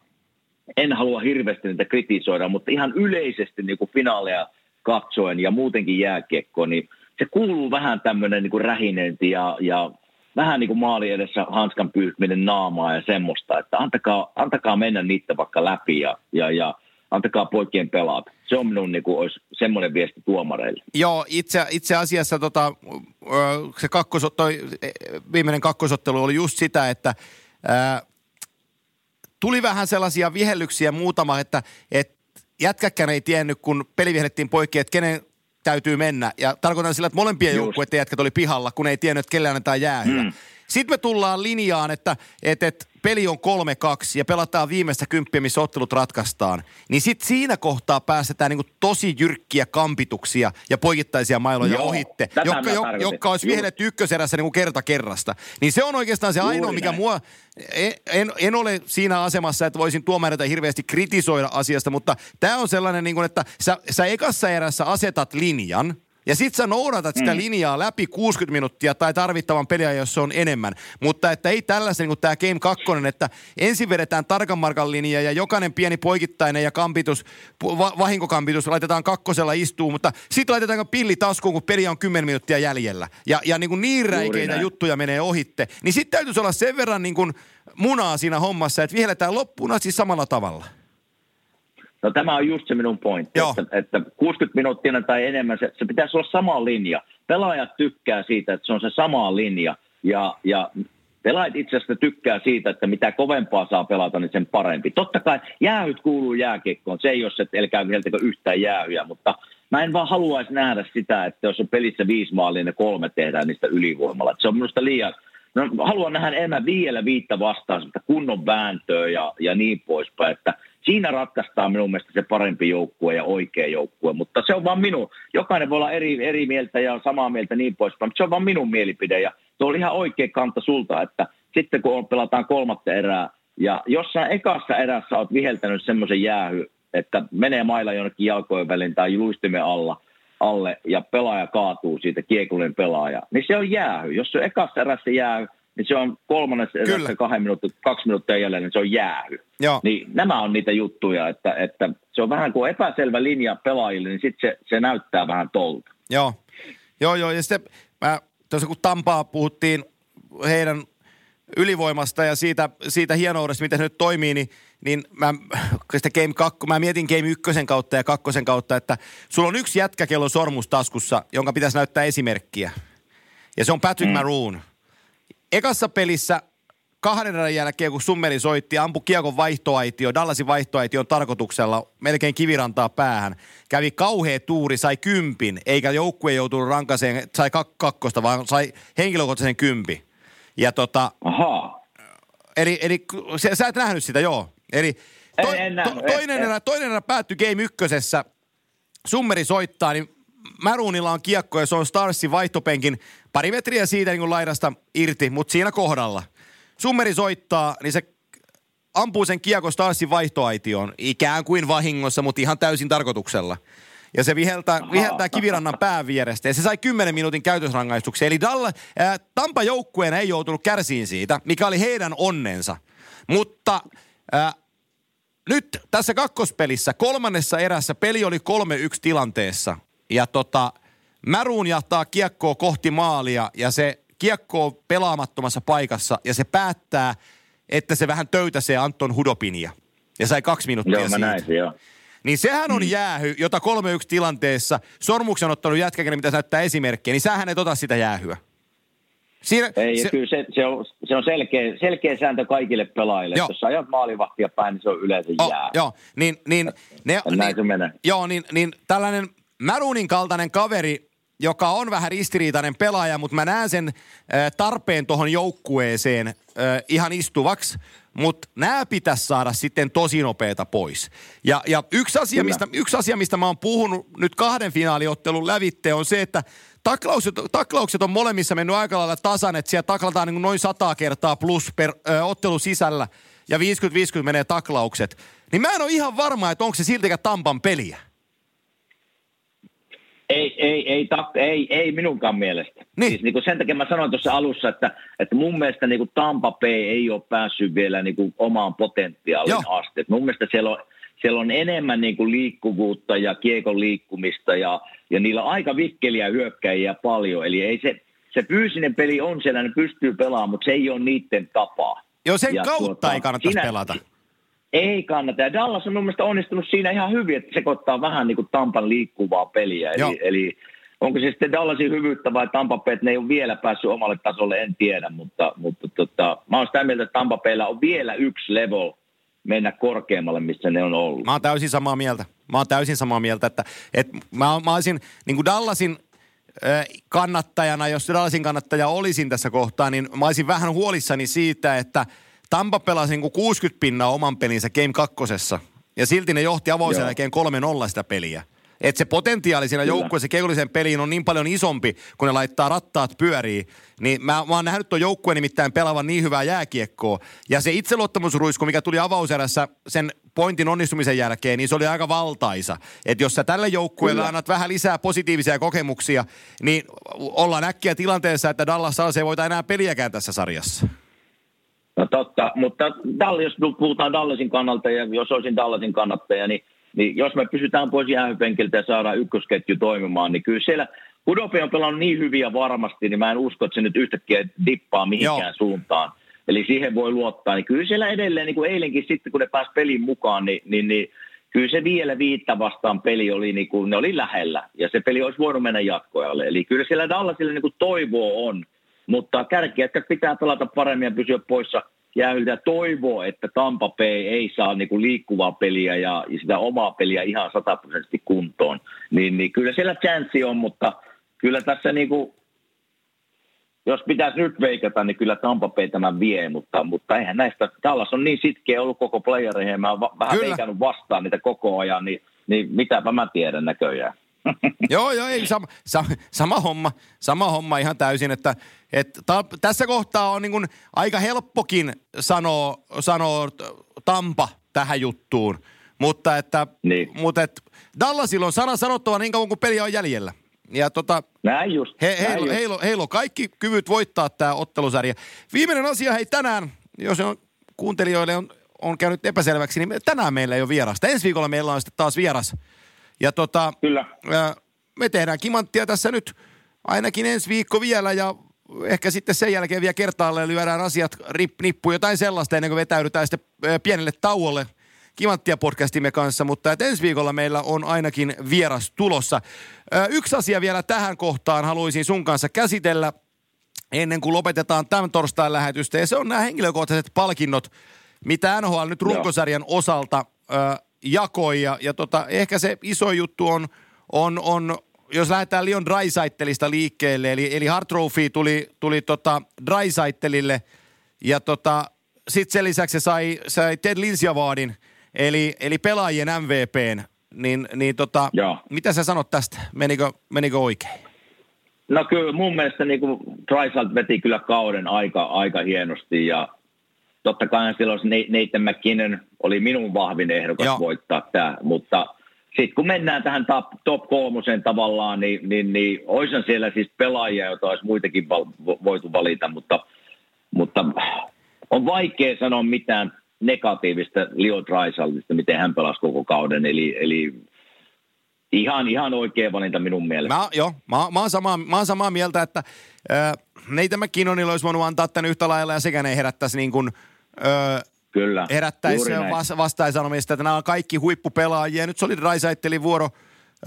en halua hirveästi niitä kritisoida, mutta ihan yleisesti niin kuin finaaleja katsoen ja muutenkin jääkiekko, niin se kuuluu vähän tämmöinen niin rähinöinti ja, ja vähän niin kuin maali edessä hanskan pyyhminen naamaa ja semmoista, että antakaa, antakaa mennä niitä vaikka läpi ja, ja, ja antakaa poikien pelata. Se on minun niin kuin, olisi semmoinen viesti tuomareille. Joo, itse, itse asiassa tota, se kakkos, toi, viimeinen kakkosottelu oli just sitä, että ää, tuli vähän sellaisia vihellyksiä muutama, että, että jätkäkään ei tiennyt, kun peli vihellettiin poikki, että kenen täytyy mennä. Ja tarkoitan sillä, että molempien joukkueiden jätkät oli pihalla, kun ei tiennyt, että kelle annetaan jäähyä. Mm. Sitten me tullaan linjaan, että et, et, peli on 3-2 ja pelataan viimeistä kymppiä, missä ottelut ratkaistaan. Niin sitten siinä kohtaa päästetään niinku tosi jyrkkiä kampituksia ja poikittaisia mailoja Joo, ohitte, jotka, jo, jotka olisi vihelletty ykköserässä niinku kerta kerrasta. Niin se on oikeastaan se Juuri ainoa, mikä näin. mua... En, en, en ole siinä asemassa, että voisin tuomareita hirveästi kritisoida asiasta, mutta tämä on sellainen, niin kuin, että sä, sä ekassa erässä asetat linjan, ja sit sä noudatat sitä Mm. linjaa läpi 60 minuuttia tai tarvittavan peliä, jos se on enemmän. Mutta että ei tällaisen niin kuin tämä Game 2, että ensin vedetään tarkan markan linja ja jokainen pieni poikittainen ja kampitus, va- vahinkokampitus laitetaan kakkosella istuu, mutta sitten laitetaan pilli taskuun, kun peli on 10 minuuttia jäljellä. Ja, ja niin, kuin niin räikeitä juttuja menee ohitte. Niin sitten täytyisi olla sen verran niin kuin munaa siinä hommassa, että vihelletään loppuun asti samalla tavalla. No tämä on just se minun pointti, Joo. että, että 60 minuuttia tai enemmän, se, se pitäisi olla sama linja. Pelaajat tykkää siitä, että se on se sama linja ja, ja pelaajat itse asiassa tykkää siitä, että mitä kovempaa saa pelata, niin sen parempi. Totta kai jäähyt kuuluu jääkiekkoon, se ei ole se, että älkää viheltäkö yhtään jäähyä, mutta mä en vaan haluaisi nähdä sitä, että jos on pelissä viisi maalia, niin kolme tehdään niistä ylivoimalla. Se on minusta liian, No, haluan nähdä enemmän vielä viittä vastaan, sitä kunnon vääntöä ja, ja niin poispäin, että siinä ratkaistaan minun mielestä se parempi joukkue ja oikea joukkue, mutta se on vaan minun. Jokainen voi olla eri, eri mieltä ja samaa mieltä niin poispäin, mutta se on vaan minun mielipide ja se oli ihan oikea kanta sulta, että sitten kun on, pelataan kolmatta erää ja jossain ekassa erässä olet viheltänyt semmoisen jäähy, että menee mailla jonnekin jalkojen väliin tai luistimen alla, alle ja pelaaja kaatuu siitä kiekollinen pelaaja, niin se on jäähy. Jos se on ekassa erässä jäähy, niin se on kolmannessa erässä kahden minuutin, kaksi minuuttia jäljellä, niin se on jäähy. Joo. Niin nämä on niitä juttuja, että, että se on vähän kuin epäselvä linja pelaajille, niin sitten se, se näyttää vähän tolta. Joo, joo, joo. Ja sitten mä, tuossa kun Tampaa puhuttiin heidän ylivoimasta ja siitä, siitä hienoudesta, miten se nyt toimii, niin, niin mä, sitä game 2, mä mietin game ykkösen kautta ja kakkosen kautta, että sulla on yksi jätkä, kello sormus taskussa, jonka pitäisi näyttää esimerkkiä. Ja se on Patrick mm. Maroon. Ekassa pelissä kahden erän jälkeen, kun Summeri soitti, ampui kiekon vaihtoaitio, Dallasin vaihtoaition tarkoituksella melkein kivirantaa päähän. Kävi kauhea tuuri, sai kympin, eikä joukkue joutunut rankaseen, sai kak- kakkosta, vaan sai henkilökohtaisen kympi. Ja tota, Ahaa. eli, eli sä, sä et nähnyt sitä, joo. Eli to, En- en to, toinen, en- erä, toinen erä päättyi game ykkösessä, Summeri soittaa, niin Maroonilla on kiekko ja se on Starsin vaihtopenkin pari metriä siitä niin kuin laidasta irti, mutta siinä kohdalla. Summeri soittaa, niin se ampuu sen kiekko Starsin vaihtoaitioon, ikään kuin vahingossa, mutta ihan täysin tarkoituksella. Ja se viheltää, viheltää kivirannan pään vierestä. Ja se sai 10 minuutin käytösrangaistuksen. Eli Dalla, ää, Tampa joukkueena ei joutunut kärsiin siitä, mikä oli heidän onnensa. Mutta ää, nyt tässä kakkospelissä, kolmannessa erässä, peli oli 3-1 tilanteessa. Ja tota, Märuun jahtaa kiekkoa kohti maalia ja se kiekko on pelaamattomassa paikassa ja se päättää, että se vähän töytäsee Anton Hudopinia. Ja sai kaksi minuuttia Joo, mä siitä. näin se, joo. Niin sehän on jäähy, jota 3-1 tilanteessa sormuksen on ottanut jätkä, kenen pitäisi näyttää esimerkkiä, niin sähän et ota sitä jäähyä. Siinä, Ei, se, kyllä se, se, on, se on selkeä, selkeä sääntö kaikille pelaajille. Joo. Että Jos sä ajat maalivahtia päin, niin se on yleensä oh, jää. joo, niin, niin, ne, Näin niin, se menee. Joo, niin, niin tällainen Marunin kaltainen kaveri, joka on vähän ristiriitainen pelaaja, mutta mä näen sen tarpeen tuohon joukkueeseen ihan istuvaksi, mutta nämä pitäisi saada sitten tosi nopeeta pois. Ja, ja yksi, asia, Kyllä. mistä, yksi asia, mistä mä oon puhunut nyt kahden finaaliottelun lävitte, on se, että taklaukset, taklaukset on molemmissa mennyt aika lailla tasan, että siellä taklataan niin noin sata kertaa plus per ö, ottelu sisällä ja 50-50 menee taklaukset. Niin mä en ole ihan varma, että onko se siltikään Tampan peliä. Ei, ei, ei, tak, ei, ei minunkaan mielestä. Niin. Siis niin kuin sen takia mä sanoin tuossa alussa, että, että mun mielestä niin kuin Tampa Bay ei ole päässyt vielä niin kuin omaan potentiaaliin Joo. asti. Et mun mielestä siellä on, siellä on enemmän niin kuin liikkuvuutta ja kiekon liikkumista ja, ja niillä on aika vikkeliä hyökkäjiä paljon. Eli ei se, se fyysinen peli on siellä, ne pystyy pelaamaan, mutta se ei ole niiden tapaa. Joo, sen Ja kautta tuota, ei kannattaisi siinä- pelata. Ei kannata. Ja Dallas on mun mielestä onnistunut siinä ihan hyvin, että sekoittaa vähän niin kuin Tampan liikkuvaa peliä. Joo. Eli, eli onko se sitten Dallasin hyvyyttä vai Tampa Bay, että ne ei ole vielä päässyt omalle tasolle, en tiedä. Mutta, mutta tota, mä oon sitä mieltä, että Tampa Baylla on vielä yksi level mennä korkeammalle, missä ne on ollut. Mä oon täysin samaa mieltä. Mä oon täysin samaa mieltä, että, että mä, mä olisin niin kuin Dallasin kannattajana, jos Dallasin kannattaja olisin tässä kohtaa, niin mä olisin vähän huolissani siitä, että Tampa pelasi niin 60 pinnaa oman pelinsä Game kakkosessa. Ja silti ne johti avauksen jälkeen 3-0 sitä peliä. Että se potentiaali siinä joukkueessa keullisen peliin on niin paljon isompi, kun ne laittaa rattaat pyöriin. Niin mä, mä oon nähnyt tuon joukkueen nimittäin pelaavan niin hyvää jääkiekkoa. Ja se itseluottamusruisku, mikä tuli avauserässä sen pointin onnistumisen jälkeen, niin se oli aika valtaisa. Että jos sä tälle joukkueelle annat vähän lisää positiivisia kokemuksia, niin ollaan äkkiä tilanteessa, että Dallas Stars ei voita enää peliäkään tässä sarjassa. No totta, mutta Dallas, jos puhutaan Dallasin kannalta ja jos olisin Dallasin kannattaja, niin niin jos me pysytään pois jäähypenkiltä ja saadaan ykkösketju toimimaan, niin kyllä siellä Udope on pelannut niin hyviä varmasti, niin mä en usko, että se nyt yhtäkkiä dippaa mihinkään Joo. suuntaan. Eli siihen voi luottaa. Niin kyllä siellä edelleen, niin kuin eilenkin sitten, kun ne pääsi pelin mukaan, niin, niin, niin kyllä se vielä viittä vastaan peli oli, niin kuin, ne oli lähellä. Ja se peli olisi voinut mennä jatkoajalle. Eli kyllä siellä Dallasille niin kuin toivoa on. Mutta kärkiä, pitää pelata paremmin ja pysyä poissa – jäähyltä toivoo, että Tampa Bay ei saa niin kuin liikkuvaa peliä ja, sitä omaa peliä ihan sataprosenttisesti kuntoon. Niin, niin kyllä siellä chanssi on, mutta kyllä tässä niin kuin, jos pitäisi nyt veikata, niin kyllä Tampa Bay tämän vie, mutta, mutta eihän näistä, Dallas on niin sitkeä ollut koko playereihin mä oon vähän kyllä. veikannut vastaan niitä koko ajan, niin, niin mitäpä mä tiedän näköjään. Joo, joo, ei, sama, sama, sama, homma, sama homma ihan täysin, että et ta, tässä kohtaa on niin aika helppokin sanoa, sanoa Tampa tähän juttuun, mutta että niin. mutta et Dallasilla on sana sanottava niin kauan kuin peli on jäljellä. Ja tota, näin just. He, heillä, just. Heillä, heillä on kaikki kyvyt voittaa tämä ottelusarja. Viimeinen asia hei tänään, jos on, kuuntelijoille on, on käynyt epäselväksi, niin tänään meillä ei ole vierasta. Ensi viikolla meillä on sitten taas vieras – ja tota, Kyllä. me tehdään kimanttia tässä nyt ainakin ensi viikko vielä ja ehkä sitten sen jälkeen vielä kertaalleen lyödään asiat rip, nippu jotain sellaista ennen kuin vetäydytään sitten pienelle tauolle Kimanttia podcastimme kanssa, mutta että ensi viikolla meillä on ainakin vieras tulossa. Yksi asia vielä tähän kohtaan haluaisin sun kanssa käsitellä ennen kuin lopetetaan tämän torstain lähetystä, ja se on nämä henkilökohtaiset palkinnot, mitä NHL nyt runkosarjan osalta jakoi. Ja, ja tota, ehkä se iso juttu on, on, on jos lähdetään Leon Drysaitelista liikkeelle, eli, eli Hart Trophy tuli, tuli tota Drysaitelille, ja tota, sitten sen lisäksi se sai, sai Ted Lindsay Awardin, eli, eli pelaajien MVPn, niin, niin tota, mitä sä sanot tästä? Menikö, menikö oikein? No kyllä mun mielestä niin Drysalt veti kyllä kauden aika, aika hienosti ja totta kai silloin Nathan McKinnon oli minun vahvin ehdokas Joo. voittaa tämä, mutta sitten kun mennään tähän top, top kolmosen tavallaan, niin, niin, niin olisihan siellä siis pelaajia, joita olisi muitakin val, voitu valita, mutta, mutta on vaikea sanoa mitään negatiivista Leo Dreisaltista, miten hän pelasi koko kauden, eli, eli ihan, ihan oikea valinta minun mielestä. Mä, joo, mä, mä, oon samaa, mä oon samaa mieltä, että äh, Neitä McKinnonilla olisi voinut antaa tämän yhtä lailla ja sekään ei herättäisi niin kuin, öö, Kyllä, herättäisi vas, vastaisanomista, että nämä on kaikki huippupelaajia. Nyt se oli Raisaittelin vuoro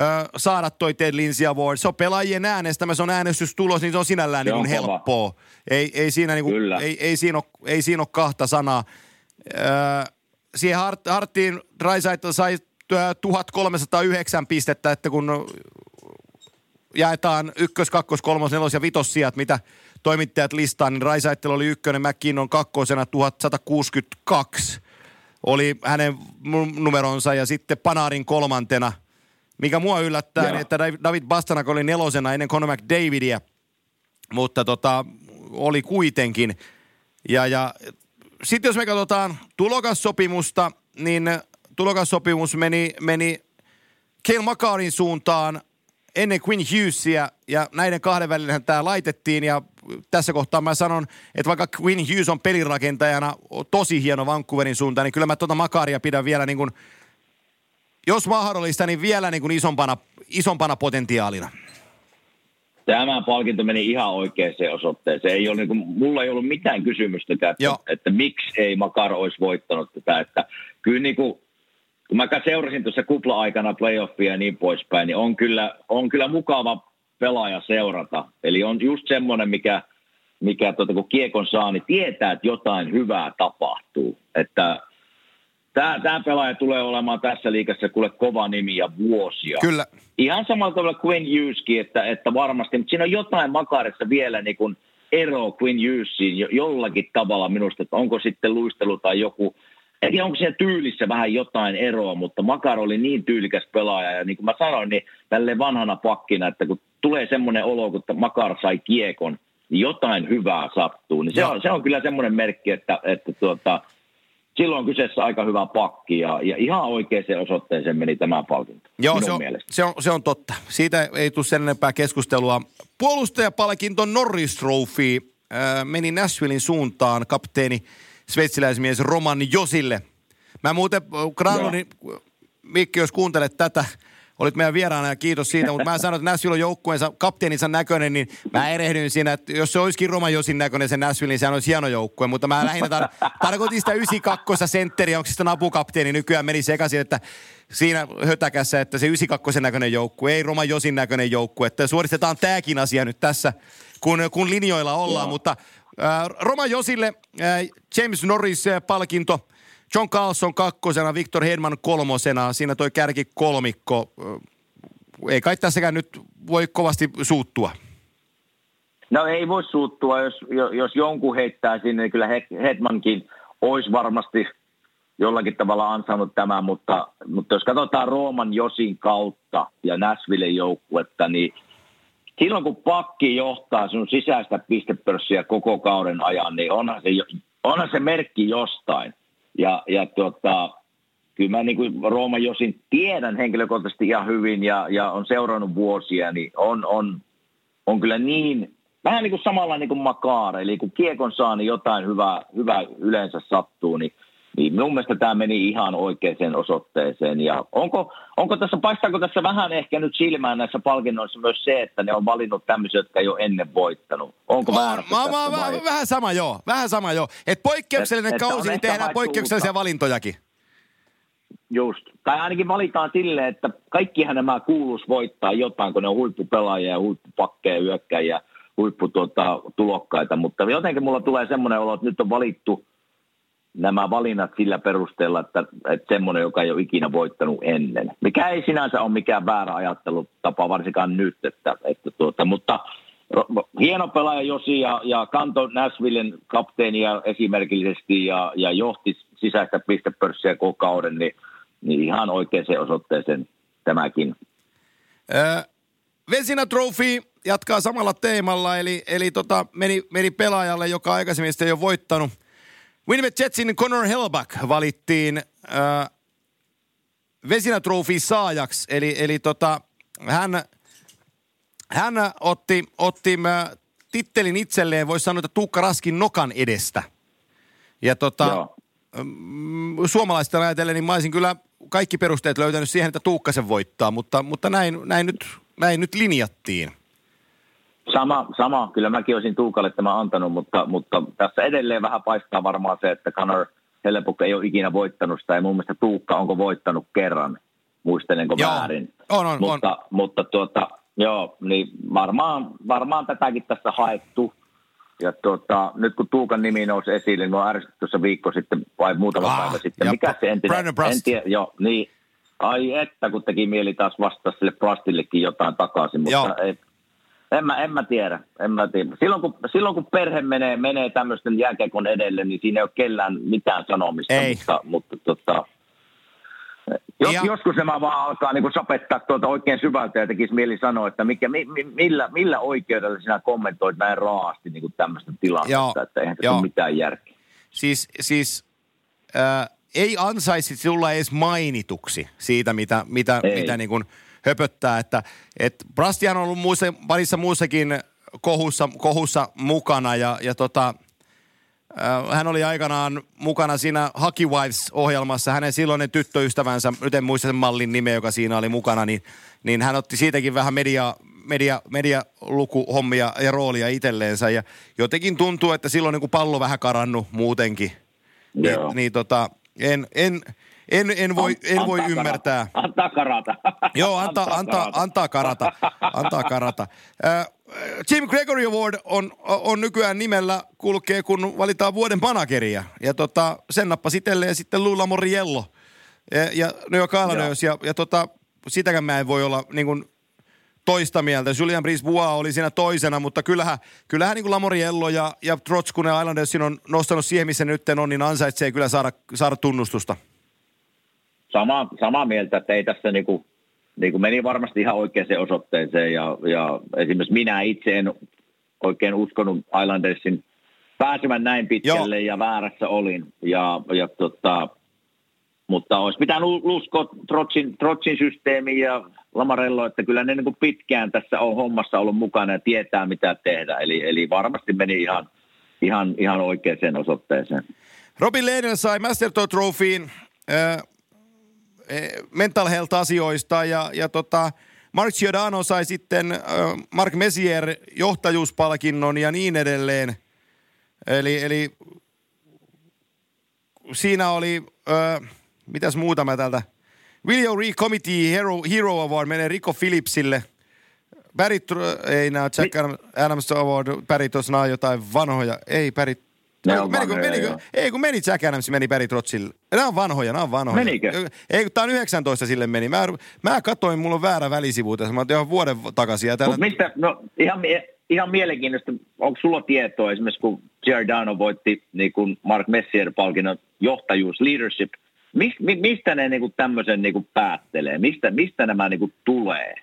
öö, saada toi Ted Lindsay Award. Se on pelaajien äänestämä, se on äänestystulos, niin se on sinällään se niin helppoa. Ei, ei, siinä niin kuin, ei, ei, siinä ole, ei siinä ole kahta sanaa. Öö, siihen Hart, Harttiin Raisaittel sai 1309 pistettä, että kun jaetaan ykkös, kakkos, kolmos, nelos ja vitos sijat, mitä toimittajat listaan, niin Raisaittelu oli ykkönen, McKinnon kakkosena 1162 oli hänen numeronsa ja sitten Panarin kolmantena, mikä mua yllättää, niin että David Bastanak oli nelosena ennen Conor McDavidia, mutta tota, oli kuitenkin. Ja, ja sitten jos me katsotaan tulokassopimusta, niin tulokassopimus meni, meni Kale Makarin suuntaan ennen Quinn Hughesia ja näiden kahden välillä tämä laitettiin ja tässä kohtaa mä sanon, että vaikka Quinn Hughes on pelirakentajana tosi hieno Vancouverin suuntaan, niin kyllä mä tuota Makaria pidän vielä niin kuin, jos mahdollista, niin vielä niin kuin isompana, isompana potentiaalina. Tämä palkinto meni ihan oikeaan osoitteeseen. Ei ole, niin kuin, mulla ei ollut mitään kysymystäkään, että, että, miksi ei Makar olisi voittanut tätä. Että kyllä niin kuin, kun mä seurasin tuossa kupla-aikana playoffia ja niin poispäin, niin on kyllä, on kyllä mukava pelaaja seurata. Eli on just semmoinen, mikä, mikä tuota, kun kiekon saa, niin tietää, että jotain hyvää tapahtuu. Että tämä, tämä pelaaja tulee olemaan tässä liikassa kuule kova nimi ja vuosia. Kyllä. Ihan samalla tavalla Quinn Hugheski, että, että varmasti, mutta siinä on jotain makarissa vielä niin kuin ero Quinn Hughesiin jo, jollakin tavalla minusta, että onko sitten luistelu tai joku, en tiedä, onko siinä tyylissä vähän jotain eroa, mutta Makar oli niin tyylikäs pelaaja ja niin kuin mä sanoin, niin tälle vanhana pakkina, että kun tulee semmoinen olo, kun Makar sai kiekon, niin jotain hyvää sattuu. Niin se, on, se on kyllä semmoinen merkki, että, että tuota, silloin on kyseessä aika hyvä pakki ja, ja ihan oikeaan osoitteeseen meni tämä palkinto. Joo, se on, se, on, se on totta. Siitä ei tule sen enempää keskustelua. Puolustajapalkinto Norris Trophy äh, meni Nashvillein suuntaan kapteeni sveitsiläismies Roman Josille. Mä muuten, Granlundin, Mikki, jos kuuntelet tätä, olit meidän vieraana ja kiitos siitä, mutta mä sanoin, että Nashville on joukkueensa kapteeninsa näköinen, niin mä erehdyin siinä, että jos se olisikin Roman Josin näköinen se Nashville, niin sehän olisi hieno joukkue, mutta mä lähinnä tar- tarkoitin sitä 92 sentteriä, onko se sitten apukapteeni nykyään meni sekaisin, että siinä hötäkässä, että se 92 näköinen joukkue, ei Roman Josin näköinen joukkue, että suoristetaan tämäkin asia nyt tässä, kun, kun linjoilla ollaan, Joo. mutta äh, Roman Josille äh, James Norris-palkinto, äh, John Carlson kakkosena, Victor Hedman kolmosena, siinä toi kärki kolmikko. Ei kai tässäkään nyt voi kovasti suuttua. No ei voi suuttua, jos, jos jonkun heittää sinne, niin kyllä Hedmankin olisi varmasti jollakin tavalla ansainnut tämän, mutta, mutta jos katsotaan Rooman Josin kautta ja Nashville joukkuetta, niin silloin kun pakki johtaa sinun sisäistä pistepörssiä koko kauden ajan, niin onhan se, onhan se merkki jostain. Ja, ja tota, kyllä mä niin kuin Rooma Josin tiedän henkilökohtaisesti ihan hyvin ja, ja on seurannut vuosia, niin on, on, on kyllä niin, vähän niin kuin samalla niin kuin Makaara, eli kun kiekon saa, niin jotain hyvää, hyvää yleensä sattuu, niin niin minun mielestä tämä meni ihan oikeaan osoitteeseen. Ja onko, onko tässä, paistaako tässä vähän ehkä nyt silmään näissä palkinnoissa myös se, että ne on valinnut tämmöisiä, jotka ei ole ennen voittanut? Onko on, mä, mä, mä, vähän sama joo, vähän sama joo. Et poikkeuksellinen et, kausi, niin tehdään poikkeuksellisia suutta. valintojakin. Just. Tai ainakin valitaan silleen, että kaikkihan nämä kuuluisi voittaa jotain, kun ne on huippupelaajia ja huippupakkeja, hyökkäjiä, huipputulokkaita. Tuota, mutta jotenkin mulla tulee semmoinen olo, että nyt on valittu – nämä valinnat sillä perusteella, että, että semmoinen, joka ei ole ikinä voittanut ennen. Mikä ei sinänsä ole mikään väärä ajattelutapa, varsinkaan nyt, että, että tuota, mutta hieno pelaaja Josi ja, ja kanto Nashvillen kapteenia esimerkillisesti ja, ja johti sisäistä pistepörssiä koko kauden, niin, niin ihan oikeaan osoitteeseen tämäkin. Äh, Vesina Trophy jatkaa samalla teemalla, eli, eli tota, meni, meni pelaajalle, joka aikaisemmin ei ole voittanut – Winnipeg Jetsin Connor Helbach valittiin äh, Vesina Trophy saajaksi, eli, eli tota, hän, hän otti, otti äh, tittelin itselleen, voisi sanoa, että Tuukka Raskin nokan edestä. Ja tota, Joo. Suomalaisten ajatellen, niin mä olisin kyllä kaikki perusteet löytänyt siihen, että Tuukka sen voittaa, mutta, mutta näin, näin, nyt, näin nyt linjattiin. Sama, sama, kyllä mäkin olisin Tuukalle tämä antanut, mutta, mutta tässä edelleen vähän paistaa varmaan se, että Connor Hellepuk ei ole ikinä voittanut sitä, ja mun mielestä Tuukka onko voittanut kerran, muistelenko joo. väärin. On, on, mutta, on. mutta tuota, joo, niin varmaan, varmaan tätäkin tässä haettu. Ja tuota, nyt kun Tuukan nimi nousi esille, niin on ärsytty tuossa viikko sitten vai muutama ah, päivä sitten. Mikä se entinen? En tiedä, joo, niin. Ai että, kun teki mieli taas vastata sille Plastillekin jotain takaisin, mutta joo. ei, en mä, en mä tiedä. En mä tiedä. Silloin, kun, silloin kun perhe menee, menee tämmöisten jääkekon edelle, niin siinä ei ole kellään mitään sanomista. Ei. Mutta, mutta tota, jos, ja. joskus nämä vaan alkaa niin sapettaa tuolta oikein syvältä ja tekisi mieli sanoa, että mikä, mi, millä, millä oikeudella sinä kommentoit näin raasti niin tämmöistä tilannetta, että eihän tässä ole mitään järkeä. Siis, siis äh, ei ansaisi tulla edes mainituksi siitä, mitä, mitä, mitä niin kuin – höpöttää, että et Brastian on ollut muissa, parissa muussakin kohussa, kohussa mukana ja, ja tota, äh, hän oli aikanaan mukana siinä Hockey Wives-ohjelmassa. Hänen silloinen tyttöystävänsä, nyt en muista sen mallin nimeä, joka siinä oli mukana, niin, niin hän otti siitäkin vähän media, media, medialukuhommia ja roolia itselleensä. Ja jotenkin tuntuu, että silloin niin pallo vähän karannut muutenkin. Niin, niin tota, en, en, en, en voi, en voi antaa ymmärtää. Karata. Antaa karata. Joo, antaa, antaa, antaa, karata. Antaa karata. Äh, Jim Gregory Award on, on nykyään nimellä kulkee, kun valitaan vuoden manageria. Ja tota, sen nappasi itselleen sitten Lula Moriello ja, ja New York Islanders. Ja, ja tota, sitäkään mä en voi olla niin kuin toista mieltä. Julian Brisbois oli siinä toisena, mutta kyllähän, kyllähän niin kuin Lamoriello ja, ja Trotskunen Islandersin on nostanut siihen, missä nyt on, niin ansaitsee kyllä saada, saada tunnustusta. Sama, samaa mieltä, että ei tässä niin kuin, niin kuin meni varmasti ihan oikeaan osoitteeseen ja, ja esimerkiksi minä itse en oikein uskonut Islandersin pääsemään näin pitkälle Joo. ja väärässä olin. Ja, ja tota, mutta olisi pitänyt uskoa Trotsin, Trotsin systeemiin ja Lamarello, että kyllä ne niin kuin pitkään tässä on hommassa ollut mukana ja tietää mitä tehdä. Eli, eli varmasti meni ihan, ihan, ihan oikeaan osoitteeseen. Robin Lehner sai Masterton Trophyin äh, mental health-asioista ja, ja tota, Mark Giordano sai sitten äh, Mark Messier johtajuuspalkinnon ja niin edelleen. Eli, eli siinä oli, äh, mitäs muuta mä täältä – Video Re Committee Hero, Hero Award menee Rico Phillipsille. Barry, ei nää Jack Adams Award, Barry tuossa jotain vanhoja. Ei Barry, ne on menikö, vanhoja, menikö, ei kun meni Jack Adams, meni Barry Trotsille. Nämä on vanhoja, nämä on vanhoja. Menikö? Ei kun tää on 19 sille meni. Mä, mä katsoin, mulla on väärä välisivu tässä. Mä oon ihan vuoden takaisin. Ja täällä... mistä, no ihan, ihan mielenkiintoista, onko sulla tietoa esimerkiksi kun Giordano voitti niin kun Mark Messier-palkinnon johtajuus, leadership – Mist, mistä ne niinku tämmöisen niinku päättelee? Mistä, mistä nämä niinku tulee?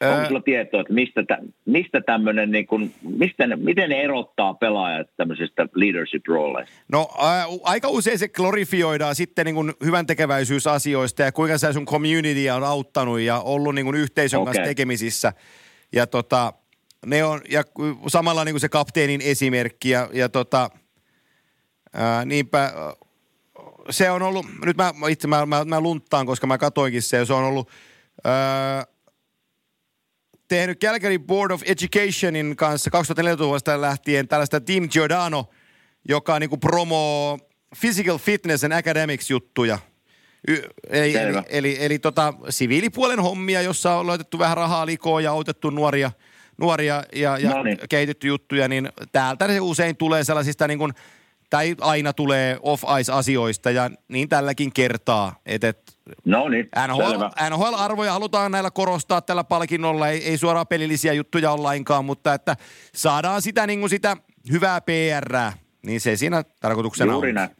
Ää... Onko sulla tietoa, että mistä, tä, mistä tämmöinen, niinku, mistä ne, miten ne erottaa pelaajat tämmöisestä leadership rooleista? No ää, aika usein se glorifioidaan sitten niinku hyvän tekeväisyysasioista ja kuinka sä sun community on auttanut ja ollut niinku yhteisön okay. kanssa tekemisissä. Ja tota, ne on, ja samalla niinku se kapteenin esimerkki ja, ja tota, ää, niinpä se on ollut, nyt mä itse mä, mä, mä lunttaan, koska mä katoinkin se, se on ollut öö, tehnyt Calgary Board of Educationin kanssa 2014 lähtien tällaista Team Giordano, joka niinku promoo physical fitness and academics juttuja. Y- eli, eli, eli, eli tota, siviilipuolen hommia, jossa on laitettu vähän rahaa likoon ja autettu nuoria, nuoria ja, ja no niin. kehitetty juttuja, niin täältä se usein tulee sellaisista niin kuin – tai aina tulee off-ice-asioista ja niin tälläkin kertaa. Et, et no niin, NHL, NHL-arvoja halutaan näillä korostaa tällä palkinnolla, ei, ei suoraan pelillisiä juttuja ole lainkaan, mutta että saadaan sitä, niin kuin sitä hyvää PR, niin se siinä tarkoituksena Juuri on. näin.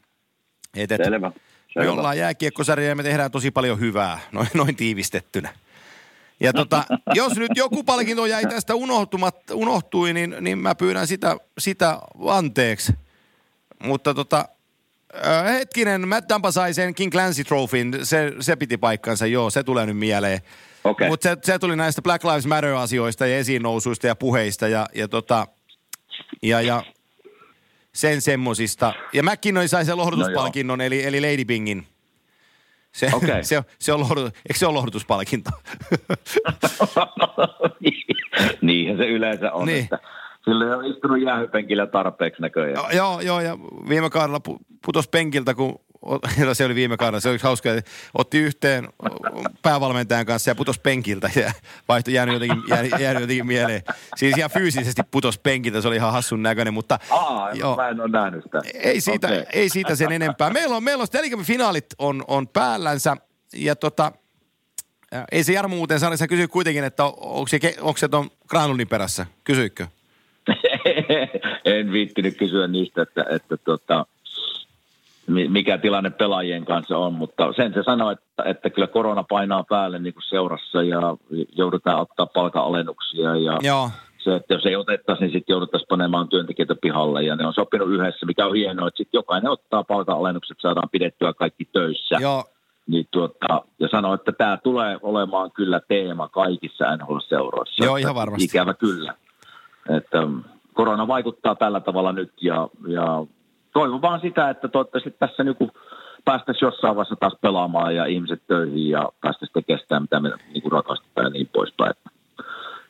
Et, et, Selvä. Selvä. Me ollaan jääkiekkosarja ja me tehdään tosi paljon hyvää, noin, noin tiivistettynä. Ja tota, jos nyt joku palkinto jäi tästä unohtui, niin, niin mä pyydän sitä, sitä anteeksi. Mutta tota, äh, hetkinen, Matt Dampa sai sen King Clancy Trophyn, se, se piti paikkansa, joo, se tulee nyt mieleen. Okay. Mutta se, se, tuli näistä Black Lives Matter-asioista ja esiin nousuista ja puheista ja, ja, tota, ja, ja sen semmosista. Ja McKinnon sai sen lohdutuspalkinnon, no eli, eli Lady Bingin. Se, okay. se, se on lohdu, eikö se ole lohdutuspalkinto? Niinhän se yleensä on, niin. että Sillä on istunut jäähypenkillä tarpeeksi näköjään. No, joo, joo, ja viime kaudella putosi penkiltä, kun se oli viime kaudella, se oli hauska, että otti yhteen päävalmentajan kanssa ja putosi penkiltä ja vaihtoi jäänyt jotenkin, jäänyt, jäänyt jotenkin mieleen. Siis ihan fyysisesti putosi penkiltä, se oli ihan hassun näköinen, mutta... Aa, joo, mä en ole nähnyt sitä. Ei siitä, okay. ei siitä sen enempää. Meillä on, meillä on finaalit on, on päällänsä ja tota, ei se Jarmo muuten sä kysyit kuitenkin, että onko se, onko se ton Granulin perässä? Kysyikö? en viittinyt kysyä niistä, että, että tota, mikä tilanne pelaajien kanssa on, mutta sen se sanoi, että, että kyllä korona painaa päälle niin kuin seurassa ja joudutaan ottaa palkanalennuksia ja Joo. se, että jos ei otettaisi, niin sitten jouduttaisiin panemaan työntekijöitä pihalle ja ne on sopinut yhdessä, mikä on hienoa, että sitten jokainen ottaa palkanalennukset, saadaan pidettyä kaikki töissä. Joo. Niin tuota, ja sanoi, että tämä tulee olemaan kyllä teema kaikissa NHL-seuroissa. Joo, ihan varmasti. Ikävä kyllä. Että korona vaikuttaa tällä tavalla nyt ja, ja toivon vaan sitä, että toivottavasti tässä niin päästäisiin jossain vaiheessa taas pelaamaan ja ihmiset töihin ja päästäisiin tekemään sitä, mitä me niin rakastetaan ja niin poispäin.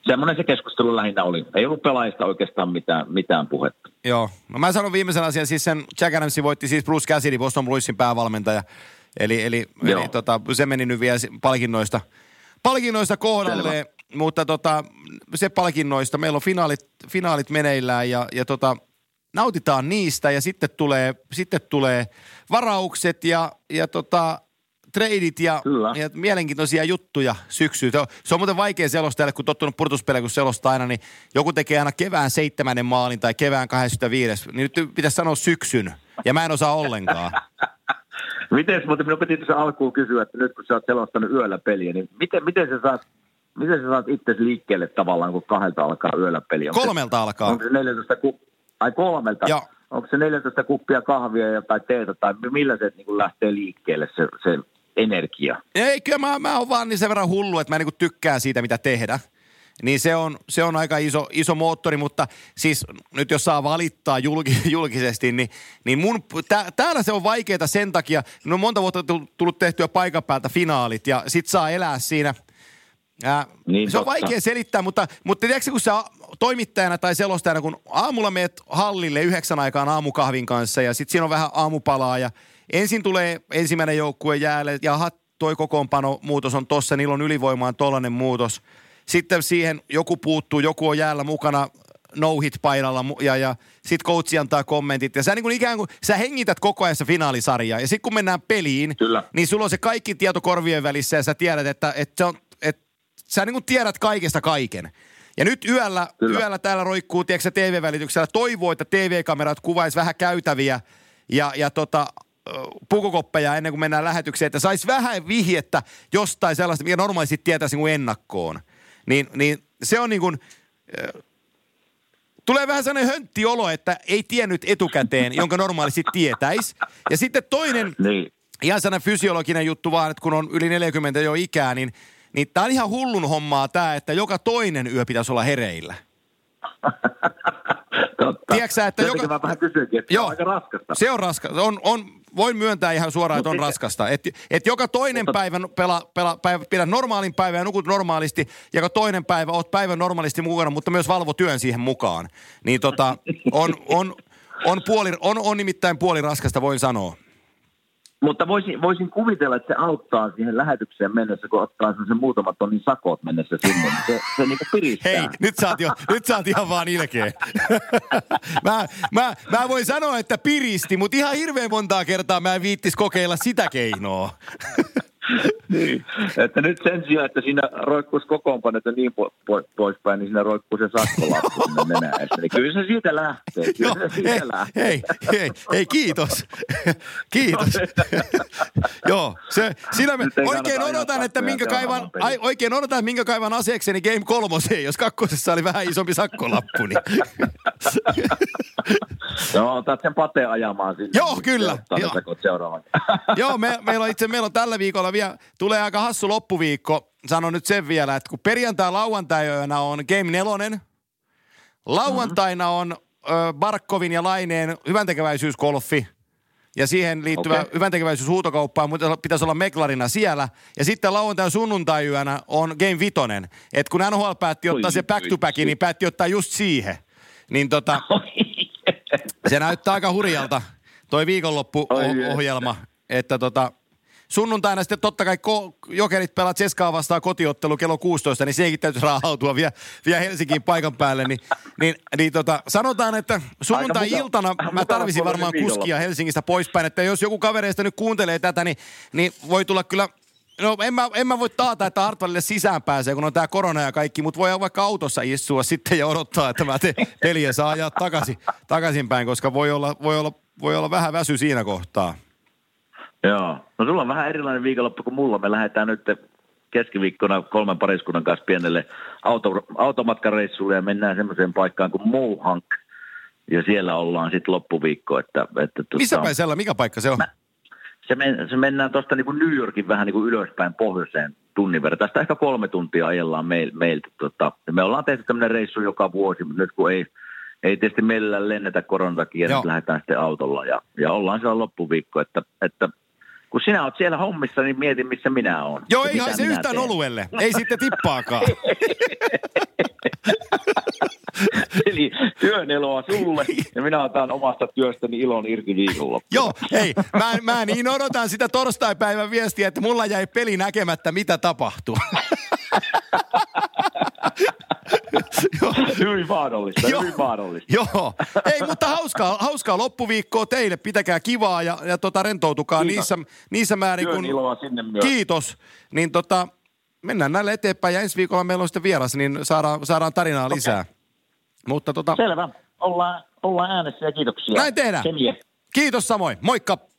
Semmoinen se keskustelu lähinnä oli. Ei ollut pelaajista oikeastaan mitään, mitään puhetta. Joo. No mä sanon viimeisen asian. Siis sen Jack Adamsin voitti siis Bruce Cassidy, Boston Brucein päävalmentaja. Eli, eli, eli tota, se meni nyt vielä palkinnoista, palkinnoista kohdalleen. Mutta tota, se palkinnoista. Meillä on finaalit, finaalit meneillään ja, ja tota, nautitaan niistä ja sitten tulee, sitten tulee varaukset ja, ja tota, treidit ja, ja mielenkiintoisia juttuja syksyyn. Se on, se on muuten vaikea selostaa, kun tottunut purtuspelejä, kun selostaa aina, niin joku tekee aina kevään seitsemännen maalin tai kevään 25. Niin nyt pitäisi sanoa syksyn, ja mä en osaa ollenkaan. miten, mutta minun piti tuossa alkuun kysyä, että nyt kun sä oot selostanut yöllä peliä, niin miten, miten sä saat Miten sä saat itse liikkeelle tavallaan, kun kahdelta alkaa yöllä peli? Onko Kolmelta se, alkaa. Onko se 14 ku... Ai kolmelta? Joo. Onko se 14 kuppia kahvia tai teetä, tai millä se niin lähtee liikkeelle se, se energia? Ei, kyllä mä, mä oon vaan niin sen verran hullu, että mä niin tykkään siitä, mitä tehdä. Niin se on, se on aika iso, iso moottori, mutta siis nyt jos saa valittaa julki, julkisesti, niin, niin mun, tää, täällä se on vaikeaa sen takia, no monta vuotta tullut tehtyä paikan päältä finaalit ja sit saa elää siinä – Ää, niin se totta. on vaikea selittää, mutta, mutta tiedätkö, kun sä toimittajana tai selostajana, kun aamulla meet hallille yhdeksän aikaan aamukahvin kanssa ja sitten siinä on vähän aamupalaa ja ensin tulee ensimmäinen joukkue jäälle ja toi kokoonpano muutos on tossa, niillä on ylivoimaan tollainen muutos. Sitten siihen joku puuttuu, joku on jäällä mukana no hit painalla ja, ja sit coachi antaa kommentit. Ja sä niin kuin ikään kuin, sä hengität koko ajan finaalisarjaa. Ja sitten kun mennään peliin, Kyllä. niin sulla on se kaikki tieto korvien välissä ja sä tiedät, että, että se on sä niin kuin tiedät kaikesta kaiken. Ja nyt yöllä, yöllä täällä roikkuu, tiedätkö TV-välityksellä, toivoo, että TV-kamerat kuvaisi vähän käytäviä ja, ja tota, pukukoppeja ennen kuin mennään lähetykseen, että saisi vähän vihjettä jostain sellaista, mikä normaalisti tietäisi niin ennakkoon. Niin, niin se on niin kuin, tulee vähän sellainen hönttiolo, että ei tiennyt etukäteen, jonka normaalisti tietäisi. Ja sitten toinen, niin. ihan sellainen fysiologinen juttu vaan, että kun on yli 40 jo ikää, niin – niin tää on ihan hullun hommaa tää, että joka toinen yö pitäisi olla hereillä. Totta. Tiedätkö että joka... mä vähän kysyinkin, että Joo, se on aika raskasta. Se on raskasta. On, on, voin myöntää ihan suoraan, että on raskasta. Et, et joka toinen Mutta... päivä, pela, pela, päivä pidä normaalin päivän ja nukut normaalisti, ja joka toinen päivä oot päivän normaalisti mukana, mutta myös valvo työn siihen mukaan. Niin tota, on, on, on, puoli, on, on nimittäin puoli raskasta, voin sanoa. Mutta voisin, voisin kuvitella, että se auttaa siihen lähetykseen mennessä, kun ottaa sen muutamat tonnin sakot mennessä sinne. Niin se, se niin piristää. Hei, nyt sä oot, jo, nyt sä oot ihan vaan ilkeä. mä, mä, mä voin sanoa, että piristi, mutta ihan hirveän montaa kertaa mä en viittis kokeilla sitä keinoa. niin, että nyt sen sijaan, että siinä roikkuisi kokoonpanetta niin po- po- poispäin, niin siinä roikkuu se sakkolappu sinne nenäessä. Niin kyllä se siitä lähtee. Kyllä Joo, se siitä hei, lähtee. Hei, hei, hei, kiitos. kiitos. Joo, se, siinä me oikein odotan, että minkä kaivan, ai, oikein odotan, minkä kaivan aseekseni Game kolmoseen, jos kakkosessa oli vähän isompi sakkolappu. Niin. Joo, otat sen pateen ajamaan sinne. Joo, kyllä. Joo, Joo me, meillä on itse meillä on tällä viikolla vielä, tulee aika hassu loppuviikko. Sanon nyt sen vielä, että kun perjantai lauantai on Game 4, lauantaina on ö, Barkovin ja Laineen hyväntekeväisyyskolfi – ja siihen liittyvä okay. hyväntekeväisyyshuutokauppa, mutta pitäisi olla Meklarina siellä. Ja sitten lauantai sunnuntai on Game Vitonen. Et kun NHL päätti ottaa oi, se back to back, niin päätti ottaa just siihen. Niin tota, se näyttää aika hurjalta, toi viikonloppuohjelma. Että tota, sunnuntaina sitten totta kai ko- Jokerit pelaa Tseskaa vastaan kotiottelu kello 16, niin sekin täytyy raahautua vielä, vielä Helsinkiin paikan päälle. Niin, niin, niin tota, sanotaan, että sunnuntai-iltana mä tarvisin varmaan kuskia Helsingistä poispäin, että jos joku kavereista nyt kuuntelee tätä, niin, niin voi tulla kyllä No en mä, en mä voi taata, että Hartwallille sisään pääsee, kun on tää korona ja kaikki, mutta voi vaikka autossa istua sitten ja odottaa, että mä te peliä saa ajaa takaisin, takaisinpäin, koska voi olla, voi, olla, voi olla vähän väsy siinä kohtaa. Joo. No sulla on vähän erilainen viikonloppu kuin mulla. Me lähdetään nyt keskiviikkona kolmen pariskunnan kanssa pienelle auto, automatkareissulle ja mennään semmoiseen paikkaan kuin Mohawk. Ja siellä ollaan sitten loppuviikko. Että, että tuota, Missä päin siellä? Mikä paikka se on? Mä, se, men, se mennään tuosta niin New Yorkin vähän niin kuin ylöspäin pohjoiseen tunnin verran. Tästä ehkä kolme tuntia ajellaan meil, meiltä. Tota, me ollaan tehty tämmöinen reissu joka vuosi, mutta nyt kun ei, ei tietysti meillä lennetä koronan takia, niin lähdetään sitten autolla ja, ja ollaan siellä loppuviikko, että, että kun sinä oot siellä hommissa, niin mietin, missä minä oon. Joo, ei se yhtään teen. oluelle. Ei sitten tippaakaan. Eli työn eloa sulle ja minä otan omasta työstäni ilon irti viikolla. Joo, hei, mä, mä niin odotan sitä torstaipäivän viestiä, että mulla jäi peli näkemättä, mitä tapahtuu. Hyvin mahdollista, hyvin mahdollista. Joo, ei, mutta hauskaa, hauskaa loppuviikkoa teille. Pitäkää kivaa ja, ja tota, rentoutukaa niissä, niissä määrin. Työn kun... iloa sinne myös. Kiitos. Niin tota, mennään näille eteenpäin ja ensi viikolla meillä on sitten vieras, niin saadaan, saadaan tarinaa lisää. Mutta tota, Selvä. Ollaan, ollaan äänessä ja kiitoksia. näin tehdään. Kemiä. Kiitos samoin. Moikka.